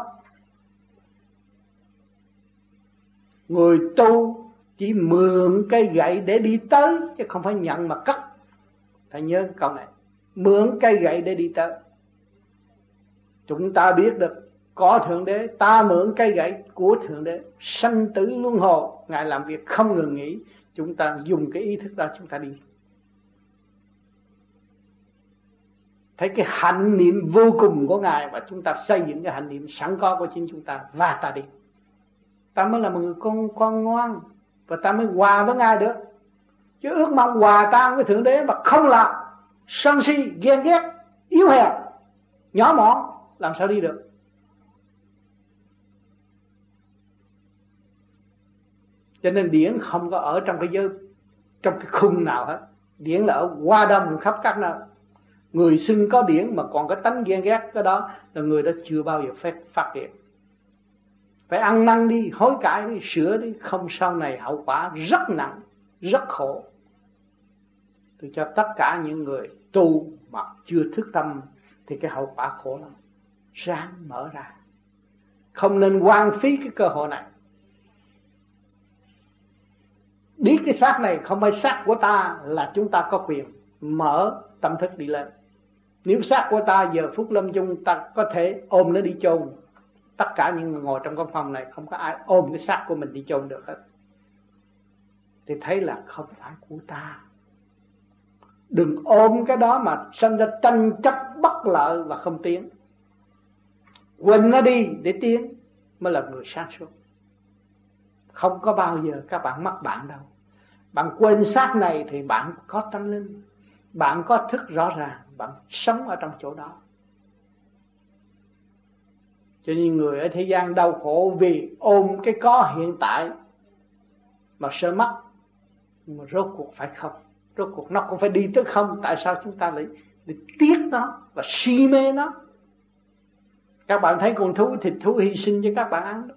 Người tu chỉ mượn cây gậy để đi tới, chứ không phải nhận mà cất. Phải nhớ câu này. Mượn cây gậy để đi tới. Chúng ta biết được, có thượng đế, ta mượn cây gậy của thượng đế, sanh tử luân hồi. Ngài làm việc không ngừng nghỉ. Chúng ta dùng cái ý thức đó, chúng ta đi. Thấy cái hạnh niệm vô cùng của ngài và chúng ta xây dựng cái hạnh niệm sẵn có của chính chúng ta, và ta đi. Ta mới là một người con con ngoan, và ta mới hòa với ngài được. Chứ ước mong hòa tan với thượng đế mà không là sân si, ghen ghét, yếu hèn, nhỏ mọn, làm sao đi được? Cho nên điển không có ở trong cái giới, trong cái khung nào hết. Điển là ở qua đông khắp các nơi người xưng có điển mà còn cái tánh ghen ghét cái đó là người đó chưa bao giờ phát phát hiện. Phải ăn năn đi, hối cải đi, sửa đi, không sau này hậu quả rất nặng, rất khổ. Tôi cho tất cả những người tu mà chưa thức tâm thì cái hậu quả khổ lắm. Ráng mở ra. Không nên hoang phí cái cơ hội này. Biết cái xác này không phải xác của ta là chúng ta có quyền mở tâm thức đi lên nếu xác của ta giờ phút lâm chung ta có thể ôm nó đi chôn. Tất cả những người ngồi trong căn phòng này, không có ai ôm cái xác của mình đi chôn được hết. Thì thấy là không phải của ta. Đừng ôm cái đó mà sinh ra tranh chấp bất lợi và không tiến. Quên nó đi để tiến, mới là người sáng suốt. Không có bao giờ các bạn mất bạn đâu. Bạn quên xác này thì bạn có tâm linh, bạn có thức rõ ràng bạn sống ở trong chỗ đó. Cho nên người ở thế gian đau khổ vì ôm cái có hiện tại mà sợ mất nhưng mà rốt cuộc phải không? Rốt cuộc nó cũng phải đi tới không? Tại sao chúng ta lại, lại tiếc nó và si mê nó? Các bạn thấy con thú thịt thú hy sinh cho các bạn ăn đó.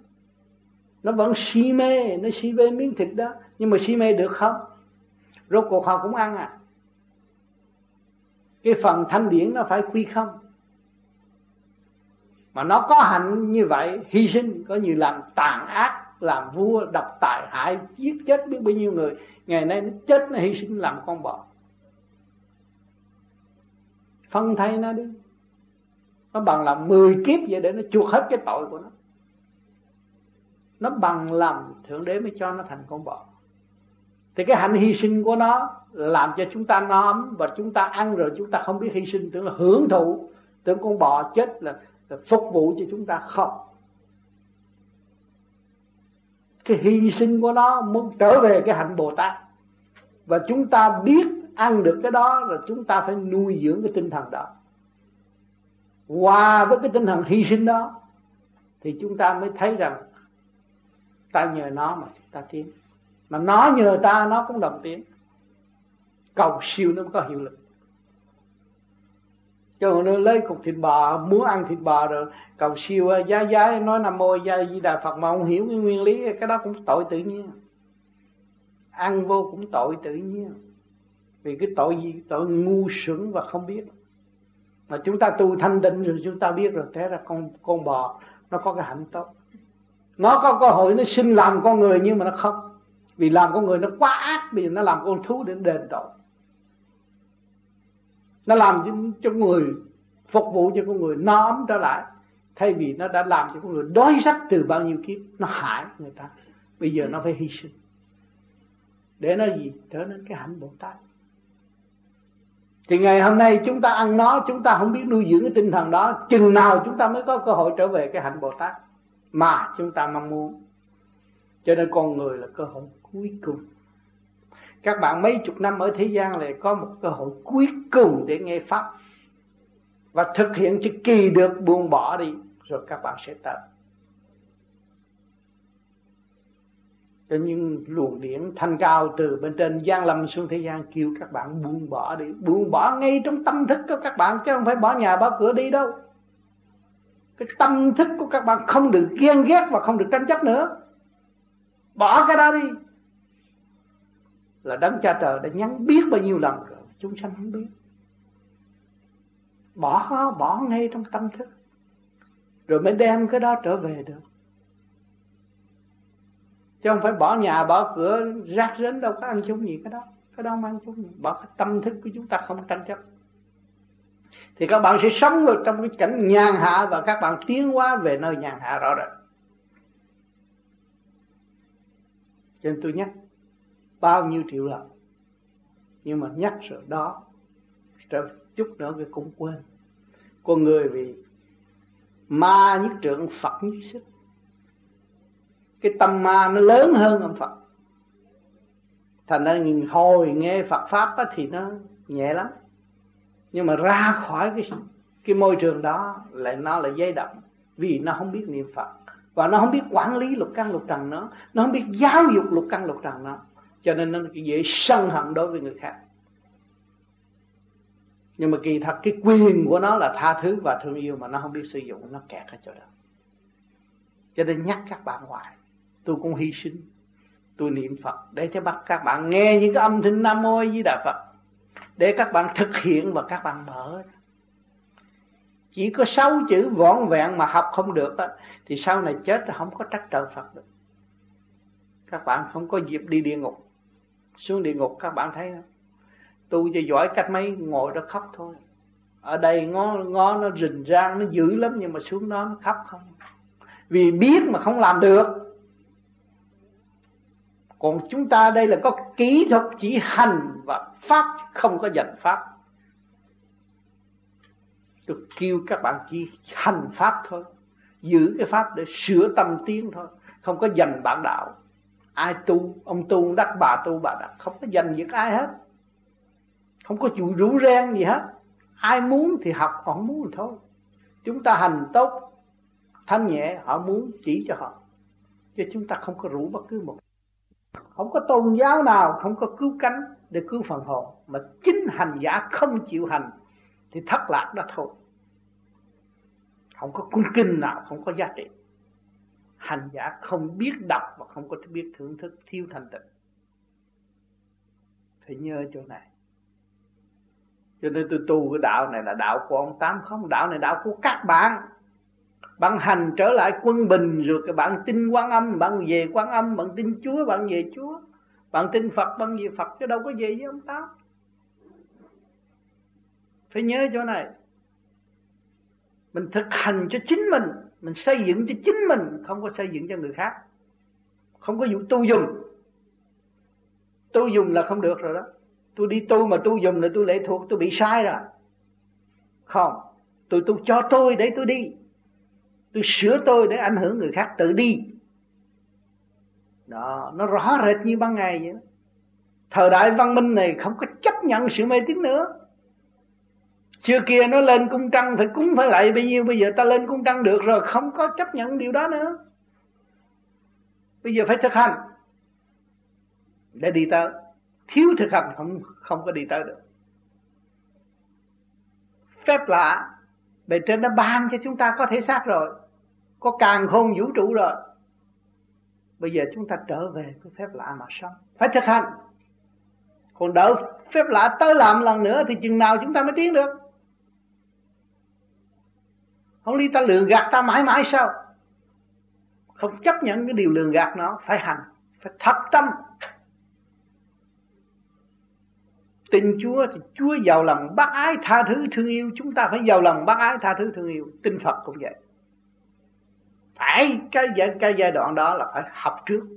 Nó vẫn si mê nó si mê miếng thịt đó. Nhưng mà si mê được không? Rốt cuộc họ cũng ăn à? Cái phần thanh điển nó phải quy không? Mà nó có hạnh như vậy, hy sinh, có như làm tàn ác, làm vua, độc tài, hại, giết chết biết bao nhiêu người, ngày nay nó chết, nó hy sinh làm con bò. Phân thay nó đi. Nó bằng làm 10 kiếp vậy để nó chuộc hết cái tội của nó. Nó bằng làm thượng đế mới cho nó thành con bò thì cái hạnh hy sinh của nó làm cho chúng ta no ấm và chúng ta ăn rồi chúng ta không biết hy sinh tưởng là hưởng thụ tưởng con bò chết là, là phục vụ cho chúng ta không. Cái hy sinh của nó muốn trở về cái hạnh bồ tát. Và chúng ta biết ăn được cái đó là chúng ta phải nuôi dưỡng cái tinh thần đó. Hòa với cái tinh thần hy sinh đó thì chúng ta mới thấy rằng ta nhờ nó mà chúng ta tiến mà nó nhờ ta, nó cũng đồng tiếng. Cầu siêu nó mới có hiệu lực. Cho nó lấy cục thịt bò, muốn ăn thịt bò rồi, cầu siêu à, giá giá, nói nam mô gia di đà phật mà không hiểu cái nguyên lý, cái đó cũng tội tự nhiên. Ăn vô cũng tội tự nhiên. Vì cái tội gì? Tội ngu sững và không biết. Mà chúng ta tu thanh định rồi, chúng ta biết rồi, thế ra con con bò, nó có cái hạnh tốt. Nó có cơ hội nó sinh làm con người nhưng mà nó không vì làm con người nó quá ác bây giờ nó làm con thú để đền tội. Nó làm cho, cho người phục vụ cho con người nó ấm trở lại. Thay vì nó đã làm cho con người đói rách từ bao nhiêu kiếp nó hại người ta. Bây giờ nó phải hy sinh. Để nó gì? Trở nên cái hạnh bồ tát. Thì ngày hôm nay chúng ta ăn nó chúng ta không biết nuôi dưỡng cái tinh thần đó chừng nào chúng ta mới có cơ hội trở về cái hạnh bồ tát mà chúng ta mong muốn. Cho nên con người là cơ hội cuối cùng. Các bạn mấy chục năm ở thế gian này có một cơ hội cuối cùng để nghe pháp và thực hiện cho kỳ được buông bỏ đi, rồi các bạn sẽ tới. Cho những luồng điển thanh cao từ bên trên gian lâm xuống thế gian kêu các bạn buông bỏ đi. Buông bỏ ngay trong tâm thức của các bạn, chứ không phải bỏ nhà, bỏ cửa đi đâu. Cái tâm thức của các bạn không được ghen ghét và không được tranh chấp nữa. Bỏ cái đó đi là đấng cha trời đã nhắn biết bao nhiêu lần rồi chúng sanh không biết. Bỏ bỏ ngay trong tâm thức, rồi mới đem cái đó trở về được. Chứ không phải bỏ nhà, bỏ cửa, rác rến đâu có ăn chung gì cái đó. Cái đó không ăn chung gì. Bỏ cái tâm thức của chúng ta không tranh chấp. Thì các bạn sẽ sống được trong cái cảnh nhàn hạ và các bạn tiến hóa về nơi nhàn hạ rõ rệt. Cho nên tôi nhắc bao nhiêu triệu lần. Nhưng mà nhắc sự đó trở chút nữa cái cũng quên. Con người vì ma nhất trượng, phật nhất sức. Cái tâm ma nó lớn hơn ông phật. Thành ra hồi nghe phật pháp đó thì nó nhẹ lắm. Nhưng mà ra khỏi cái cái môi trường đó lại nó là dây động. Vì nó không biết niệm phật. Và nó không biết quản lý lục căn lục trần nó nó không biết giáo dục lục căn lục trần nó cho nên nó dễ sân hận đối với người khác. Nhưng mà kỳ thật cái quyền của nó là tha thứ và thương yêu mà nó không biết sử dụng nó kẹt ở chỗ đó. Cho nên nhắc các bạn hoài. Tôi cũng hy sinh. Tôi niệm phật. Để cho bắt các bạn nghe những cái âm thanh nam mô với đà phật. Để các bạn thực hiện và các bạn mở. Chỉ có sáu chữ vỏn vẹn mà học không được đó, thì sau này chết là không có trách trời Phật được. Các bạn không có dịp đi địa ngục xuống địa ngục, các bạn thấy không? Tu cho giỏi cách mấy, ngồi đó khóc thôi. Ở đây ngó ngó nó rình rang, nó dữ lắm, nhưng mà xuống đó nó khóc không. Vì biết mà không làm được. Còn chúng ta đây là có kỹ thuật chỉ hành và pháp, không có dành pháp. Tôi kêu các bạn chỉ hành pháp thôi. Giữ cái pháp để sửa tâm tiến thôi. Không có dành bản đạo ai tu, ông tu đắc, bà tu bà đắc. Không có giành việc ai hết. Không có chịu rủ ren gì hết. Ai muốn thì học, họ không muốn thì thôi. Chúng ta hành tốt, thanh nhẹ, họ muốn chỉ cho họ. Chứ chúng ta không có rủ bất cứ một không có tôn giáo nào, không có cứu cánh để cứu phần hồn. Mà chính hành giả không chịu hành thì thất lạc đó thôi. Không có cung kinh nào, không có giá trị hành giả không biết đọc và không có biết thưởng thức, thiếu thành tịnh. Phải nhớ chỗ này. Cho nên tôi tu cái đạo này là đạo của ông tám không đạo này đạo của các bạn. Bạn hành trở lại quân bình rồi các bạn tin quan âm, bạn về quan âm, bạn tin chúa, bạn về chúa. Bạn tin phật, bạn về phật, chứ đâu có về với ông tám. Phải nhớ chỗ này. Mình thực hành cho chính mình mình xây dựng cho chính mình, không có xây dựng cho người khác. Không có vụ tu dùng. Tu dùng là không được rồi đó. Tôi đi tu mà tu dùng là tôi lệ thuộc, tôi bị sai rồi. Không, tôi tu cho tôi để tôi đi. Tôi sửa tôi để ảnh hưởng người khác tự đi. Đó, nó rõ rệt như ban ngày vậy thời đại văn minh này không có chấp nhận sự mê tín nữa chưa kia nó lên cung trăng phải cúng phải lại bao nhiêu, Bây giờ ta lên cung trăng được rồi, Không có chấp nhận điều đó nữa. Bây giờ phải thực hành. Để đi tới. Thiếu thực hành không không có đi tới được. Phép lạ, Bề trên nó ban cho chúng ta có thể xác rồi. Có càng khôn vũ trụ rồi. Bây giờ chúng ta trở về cái phép lạ mà sống. Phải thực hành. Còn đợi phép lạ tới làm lần nữa Thì chừng nào chúng ta mới tiến được không lý ta lường gạt ta mãi mãi sao? Không chấp nhận cái điều lường gạt nó phải hành phải thật tâm. Tin Chúa thì Chúa giàu lòng bác ái tha thứ thương yêu chúng ta phải giàu lòng bác ái tha thứ thương yêu. Tin Phật cũng vậy. Phải cái giai, cái giai đoạn đó là phải học trước.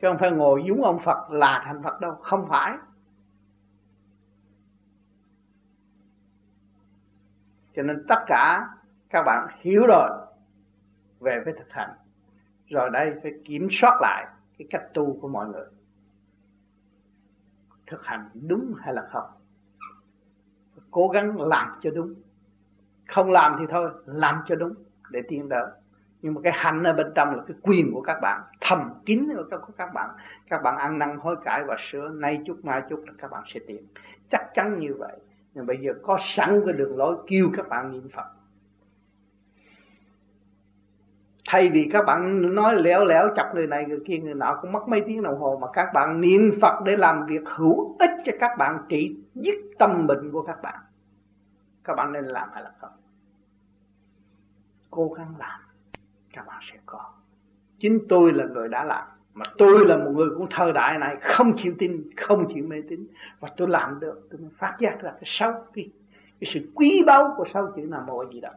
Chứ không phải ngồi dúng ông Phật là thành Phật đâu không phải. Cho nên tất cả các bạn hiểu rồi về với thực hành. Rồi đây phải kiểm soát lại cái cách tu của mọi người. Thực hành đúng hay là không? Cố gắng làm cho đúng. Không làm thì thôi, làm cho đúng để tiến tới. Nhưng mà cái hành ở bên trong là cái quyền của các bạn, thầm kín ở của các bạn. Các bạn ăn năn hối cải và sửa, nay chút, mai chút là các bạn sẽ tiến chắc chắn như vậy nhưng bây giờ có sẵn cái đường lối kêu các bạn niệm Phật. Thay vì các bạn nói lẻo lẻo chọc người này người kia người nọ, cũng mất mấy tiếng đồng hồ, mà các bạn niệm Phật để làm việc hữu ích cho các bạn, trị dứt tâm bệnh của các bạn. Các bạn nên làm hay là không? Cố gắng làm, các bạn sẽ có. Chính tôi là người đã làm mà tôi là một người của thời đại này không chịu tin không chịu mê tín. Và tôi làm được tôi mới phát giác ra cái sáu cái, cái sự quý báu của sáu chữ nam mô gì đó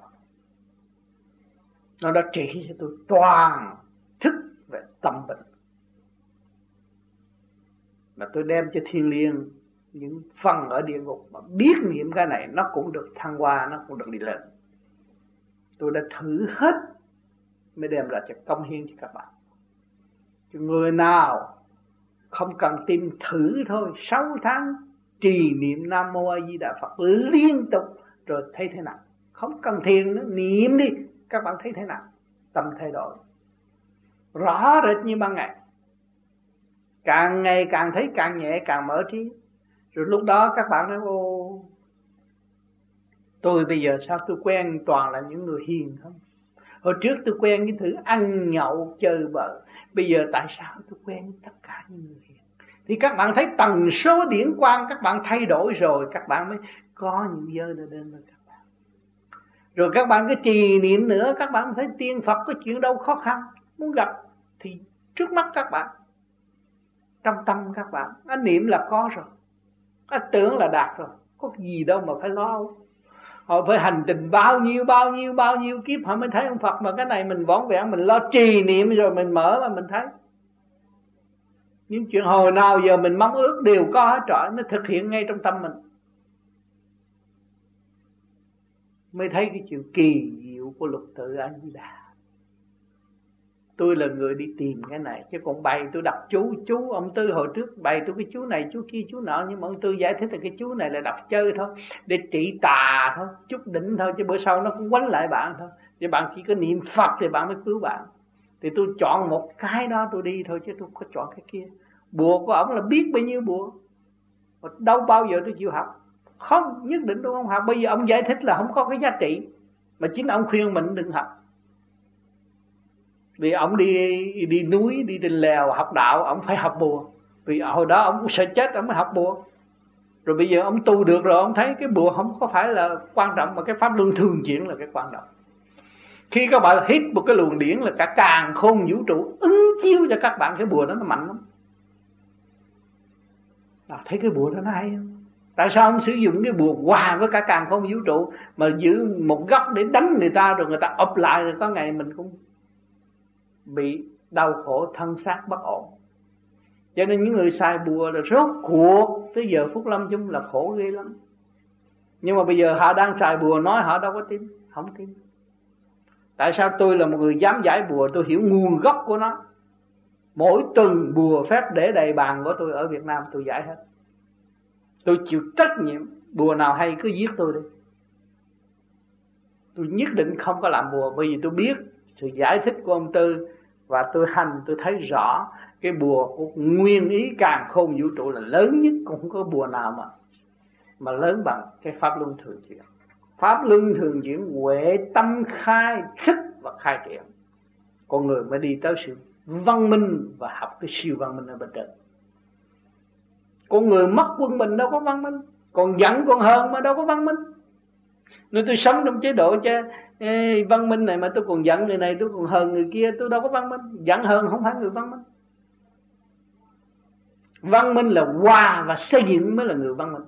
nó đã chỉ cho tôi toàn thức về tâm bệnh. Mà tôi đem cho thiên liêng những phần ở địa ngục mà biết niệm cái này nó cũng được thăng hoa nó cũng được đi lên. Tôi đã thử hết mới đem lại cho công hiến cho các bạn người nào không cần tìm thử thôi, sáu tháng trì niệm Nam Mô A Di Đà Phật liên tục, rồi thấy thế nào? Không cần thiền nữa, niệm đi. Các bạn thấy thế nào? Tâm thay đổi. Rõ rệt như ban ngày. Càng ngày càng thấy càng nhẹ, càng mở trí. Rồi lúc đó các bạn nói, ô, tôi bây giờ sao tôi quen toàn là những người hiền không? Hồi trước tôi quen cái thứ ăn nhậu, chơi bời bây giờ tại sao tôi quen tất cả những người? Hiền thì các bạn thấy tần số điển quang, các bạn thay đổi rồi, các bạn mới có những giờ đã đến với các bạn. Rồi các bạn cứ trì niệm nữa, các bạn thấy tiên phật có chuyện đâu khó khăn, muốn gặp thì trước mắt các bạn, trong tâm các bạn anh niệm là có rồi anh tưởng là đạt rồi, có gì đâu mà phải lo họ phải hành trình bao nhiêu bao nhiêu bao nhiêu kiếp họ mới thấy ông Phật. Mà cái này mình vỏn vẹn, mình lo trì niệm rồi mình mở mà mình thấy. Những chuyện hồi nào giờ mình mong ước đều có hết trọi, nó thực hiện ngay trong tâm mình. Mới thấy cái chuyện kỳ diệu của luật tự anh di đà tôi là người đi tìm cái này, chứ còn bày tôi đọc chú chú ông tư hồi trước bày tôi cái chú này, chú kia, chú nọ, nhưng mà ông tư giải thích là cái chú này là đọc chơi thôi, để trị tà thôi, chút đỉnh thôi, chứ bữa sau nó cũng quánh lại bạn thôi. Thì bạn chỉ có niệm phật thì bạn mới cứu bạn. Thì tôi chọn một cái đó tôi đi thôi, chứ tôi không có chọn cái kia. Bùa của ông là biết bao nhiêu bùa. Mà đâu bao giờ tôi chịu học. Không, nhất định tôi không học. Bây giờ ông giải thích là không có cái giá trị. Mà chính ông khuyên mình đừng học vì ông đi đi núi đi trên lèo học đạo ông phải học bùa. Vì hồi đó ông cũng sợ chết ông mới học bùa. Rồi bây giờ ông tu được rồi ông thấy cái bùa không có phải là quan trọng mà cái pháp luân thường chuyển là cái quan trọng. Khi các bạn hít một cái luồng điển là cả càng khôn vũ trụ ứng chiếu cho các bạn cái bùa đó nó mạnh lắm. À, thấy cái bùa đó nó hay không? Tại sao ông sử dụng cái bùa hòa với cả càng khôn vũ trụ mà giữ một góc để đánh người ta rồi người ta ập lại rồi có ngày mình cũng bị đau khổ, thân xác bất ổn. Cho nên những người xài bùa là rốt cuộc, tới giờ phút lâm chung là khổ ghê lắm. Nhưng mà bây giờ họ đang xài bùa nói họ đâu có tin, không tin. Tại sao tôi là một người dám giải bùa? Tôi hiểu nguồn gốc của nó. Mỗi tuần bùa phép để đầy bàn của tôi ở Việt Nam, tôi giải hết. Tôi chịu trách nhiệm, bùa nào hay cứ giết tôi đi. Tôi nhất định không có làm bùa, bởi vì tôi biết sự giải thích của ông tư, và tôi hành, tôi thấy rõ cái bùa của nguyên ý càng khôn vũ trụ là lớn nhất, cũng không có bùa nào mà mà lớn bằng cái pháp luân thường chuyển. Pháp luân thường chuyển huệ tâm khai thích và khai triển. Con người mới đi tới sự văn minh và học cái siêu văn minh ở bên trên. Con người mất quân bình đâu có văn minh, còn giận còn hơn mà đâu có văn minh nếu tôi sống trong chế độ cha Ê, văn minh này mà tôi còn giận người này tôi còn hờn người kia tôi đâu có văn minh. Giận hờn không phải người văn minh. Văn minh là hòa và xây dựng mới là người văn minh.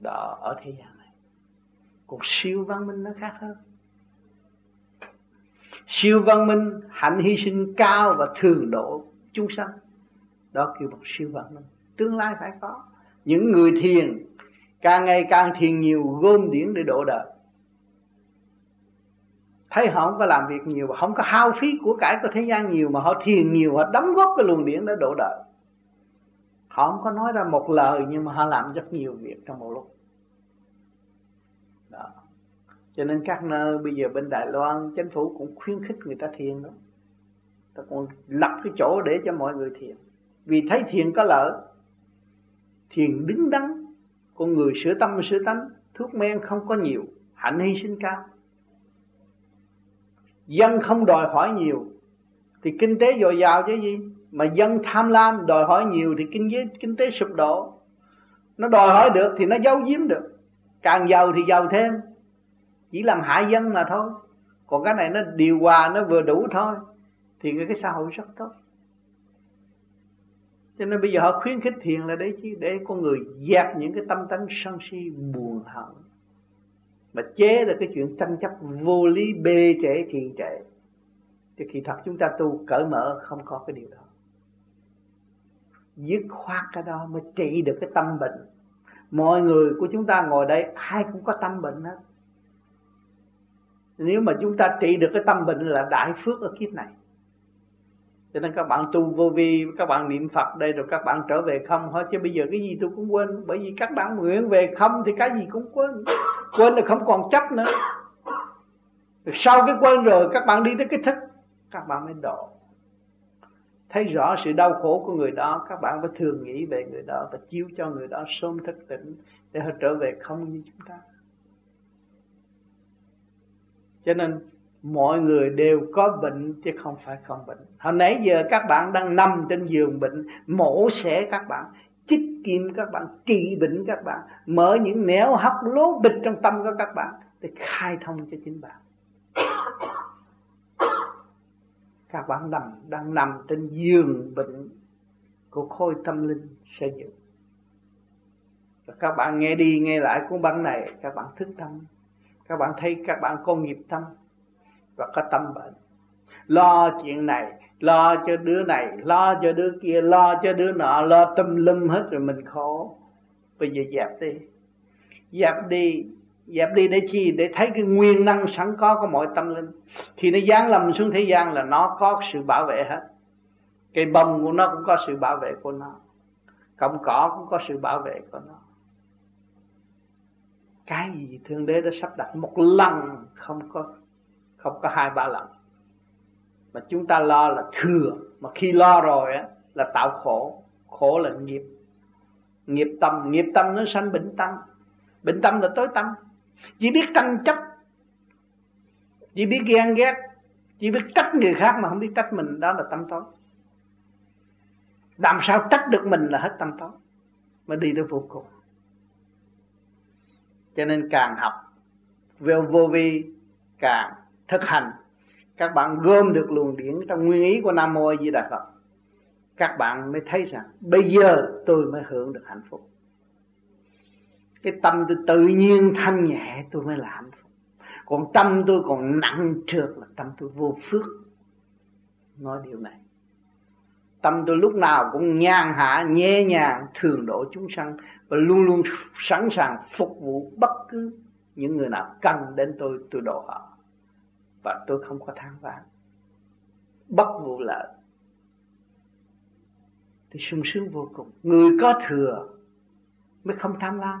Đó ở thế gian này cuộc siêu văn minh nó khác hơn. Siêu văn minh hạnh hy sinh cao và thường độ chúng sanh. Đó kêu bằng siêu văn minh. Tương lai phải có. Những người thiền càng ngày càng thiền nhiều gom điển để độ đời thấy họ không có làm việc nhiều và không có hao phí của cải của thế gian nhiều mà họ thiền nhiều, họ đóng góp cái luồng điển để độ đời. Họ không có nói ra một lời nhưng mà họ làm rất nhiều việc trong một lúc. Đó. Cho nên các nơi bây giờ bên Đài Loan, chính phủ cũng khuyến khích người ta thiền đó. Ta còn lập cái chỗ để cho mọi người thiền. Vì thấy thiền có lợi. Thiền đứng đắn. Con người sửa tâm sửa tánh, thuốc men không có nhiều, hạnh hy sinh cao dân không đòi hỏi nhiều, thì kinh tế dồi dào chứ gì. Mà dân tham lam đòi hỏi nhiều thì kinh tế kinh tế sụp đổ. Nó đòi hỏi được thì nó giấu giếm được. Càng giàu thì giàu thêm. Chỉ làm hại dân mà thôi. Còn cái này nó điều hòa, nó vừa đủ thôi, thì cái xã hội rất tốt. Cho nên bây giờ họ khuyến khích thiền là để chứ để con người dẹp những cái tâm tánh sân si buồn hận mà chế là cái chuyện tranh chấp vô lý bê trễ trì trệ thì khi thật chúng ta tu cởi mở, không có cái điều đó. Dứt khoát cái đó mới trị được cái tâm bệnh. Mọi người của chúng ta ngồi đây, ai cũng có tâm bệnh hết. Nếu mà chúng ta trị được cái tâm bệnh là đại phước ở kiếp này cho nên các bạn tu vô vi, các bạn niệm phật đây rồi các bạn trở về không hết. Chứ bây giờ cái gì tôi cũng quên, bởi vì các bạn nguyện về không thì cái gì cũng quên. Quên là không còn chấp nữa. Rồi sau cái quên rồi, các bạn đi tới cái thức, các bạn mới độ. Thấy rõ sự đau khổ của người đó, các bạn phải thường nghĩ về người đó và chiếu cho người đó sớm thức tỉnh để họ trở về không như chúng ta. Cho nên mọi người đều có bệnh chứ không phải không bệnh. Hồi nãy giờ các bạn đang nằm trên giường bệnh, mổ xẻ các bạn, chích kim các bạn, trị bệnh các bạn, mở những nẻo hóc lố bịch trong tâm của các bạn để khai thông cho chính bạn. Các bạn nằm, đang nằm trên giường bệnh của khối tâm linh xây dựng và các bạn nghe đi nghe lại cuốn băng này, các bạn thức tâm. Các bạn thấy các bạn có nghiệp tâm và có tâm bệnh. Lo chuyện này, lo cho đứa này, lo cho đứa kia, lo cho đứa nọ, lo tâm lum hết rồi mình khổ. Bây giờ dẹp đi. Dẹp đi dẹp đi để chi? Để thấy cái nguyên năng sẵn có của mọi tâm linh. Thì nó giáng lầm xuống thế gian là nó có sự bảo vệ hết. Cây bông của nó cũng có sự bảo vệ của nó. Cọng cỏ cũng có sự bảo vệ của nó. Cái gì thượng đế đã sắp đặt một lần không có không có hai ba lần. Mà chúng ta lo là thừa. Mà khi lo rồi á, là tạo khổ. Khổ là nghiệp. Nghiệp tâm. Nghiệp tâm nó sanh bệnh tâm. Bệnh tâm là tối tâm. Chỉ biết tranh chấp. Chỉ biết ghen ghét. Chỉ biết trách người khác mà không biết trách mình. Đó là tâm tối. Làm sao trách được mình là hết tâm tối. Mà đi tới vô cùng. Cho nên càng học về vô vi, càng thực hành. Các bạn gom được luồng điển trong nguyên ý của nam mô a di đà phật. Các bạn mới thấy rằng bây giờ tôi mới hưởng được hạnh phúc. Cái tâm tôi tự nhiên thanh nhẹ, tôi mới là hạnh phúc. Còn tâm tôi còn nặng trượt là tâm tôi vô phước. Nói điều này. Tâm tôi lúc nào cũng nhàn hạ, nhẹ nhàng, thường độ chúng sanh và luôn luôn sẵn sàng phục vụ bất cứ những người nào cần đến tôi tôi độ họ và tôi không có than vãn. Bất vụ lợi thì sung sướng vô cùng. Người có thừa mới không tham lam.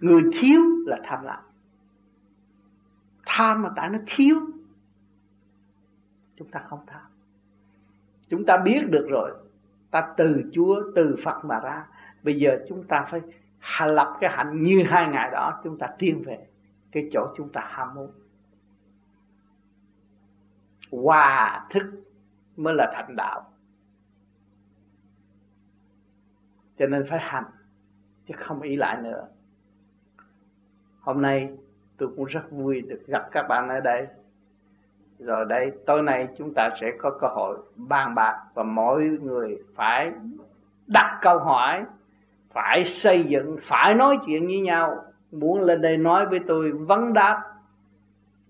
Người thiếu là tham lam. Tham mà tại nó thiếu, chúng ta không tham. Chúng ta biết được rồi. Ta từ chúa, từ phật mà ra. Bây giờ chúng ta phải lập cái hạnh như hai ngày đó, chúng ta tiến về cái chỗ chúng ta ham muốn hòa thức mới là thành đạo. Cho nên phải hành, chứ không ý lại nữa. Hôm nay tôi cũng rất vui được gặp các bạn ở đây. Rồi đây, tối nay chúng ta sẽ có cơ hội bàn bạc và mỗi người phải đặt câu hỏi, phải xây dựng, phải nói chuyện với nhau. Muốn lên đây nói với tôi, vấn đáp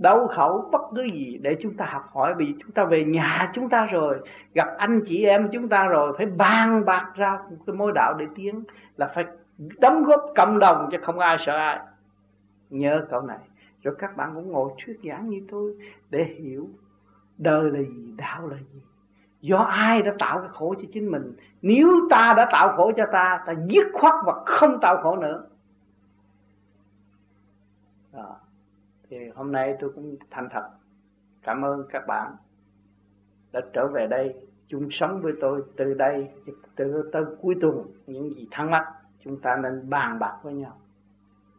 đau khẩu bất cứ gì để chúng ta học hỏi. Vì chúng ta về nhà chúng ta rồi, gặp anh chị em chúng ta rồi, phải bàn bạc ra cái mối đạo để tiến là phải đóng góp cộng đồng chứ không ai sợ ai. Nhớ câu này. Rồi các bạn cũng ngồi thuyết giảng như tôi để hiểu đời là gì, đạo là gì. Do ai đã tạo cái khổ cho chính mình? Nếu ta đã tạo khổ cho ta ta dứt khoát và không tạo khổ nữa đó thì hôm nay tôi cũng thành thật. Cảm ơn các bạn đã trở về đây chung sống với tôi từ đây từ tới cuối tuần, những gì thắc mắc chúng ta nên bàn bạc với nhau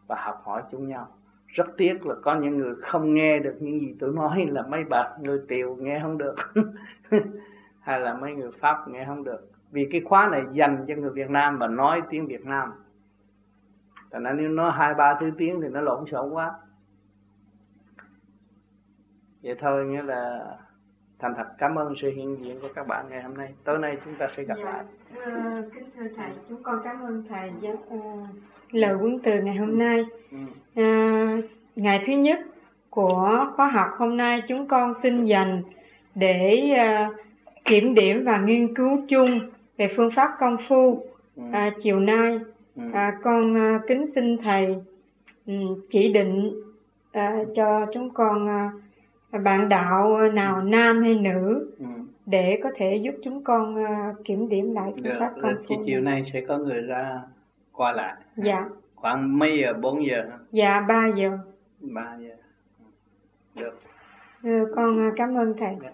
và học hỏi chung nhau. Rất tiếc là có những người không nghe được những gì tôi nói, là mấy bà người tiều nghe không được, hay là mấy người pháp nghe không được. Vì cái khóa này dành cho người việt nam và nói tiếng việt nam. Thành ra nếu nói hai ba thứ tiếng thì nó lộn xộn quá vậy thôi nghĩa là thành thật cảm ơn sự hiện diện của các bạn ngày hôm nay tối nay chúng ta sẽ gặp dạ. lại uh, kính thưa thầy chúng con cảm ơn thầy với uh, lời huấn từ ngày hôm nay ừ. uh, ngày thứ nhất của khóa học hôm nay chúng con xin dành để uh, kiểm điểm và nghiên cứu chung về phương pháp công phu ừ. uh, chiều nay uh, con uh, kính xin thầy um, chỉ định uh, cho chúng con uh, bạn đạo nào nam hay nữ ừ. để có thể giúp chúng con uh, kiểm điểm lại phương pháp công phu. chiều nay sẽ có người ra qua lại. Dạ. Khoảng mấy giờ? 4 giờ? Dạ 3 giờ. 3 giờ. Được. Ừ, con cảm ơn thầy. Dạ.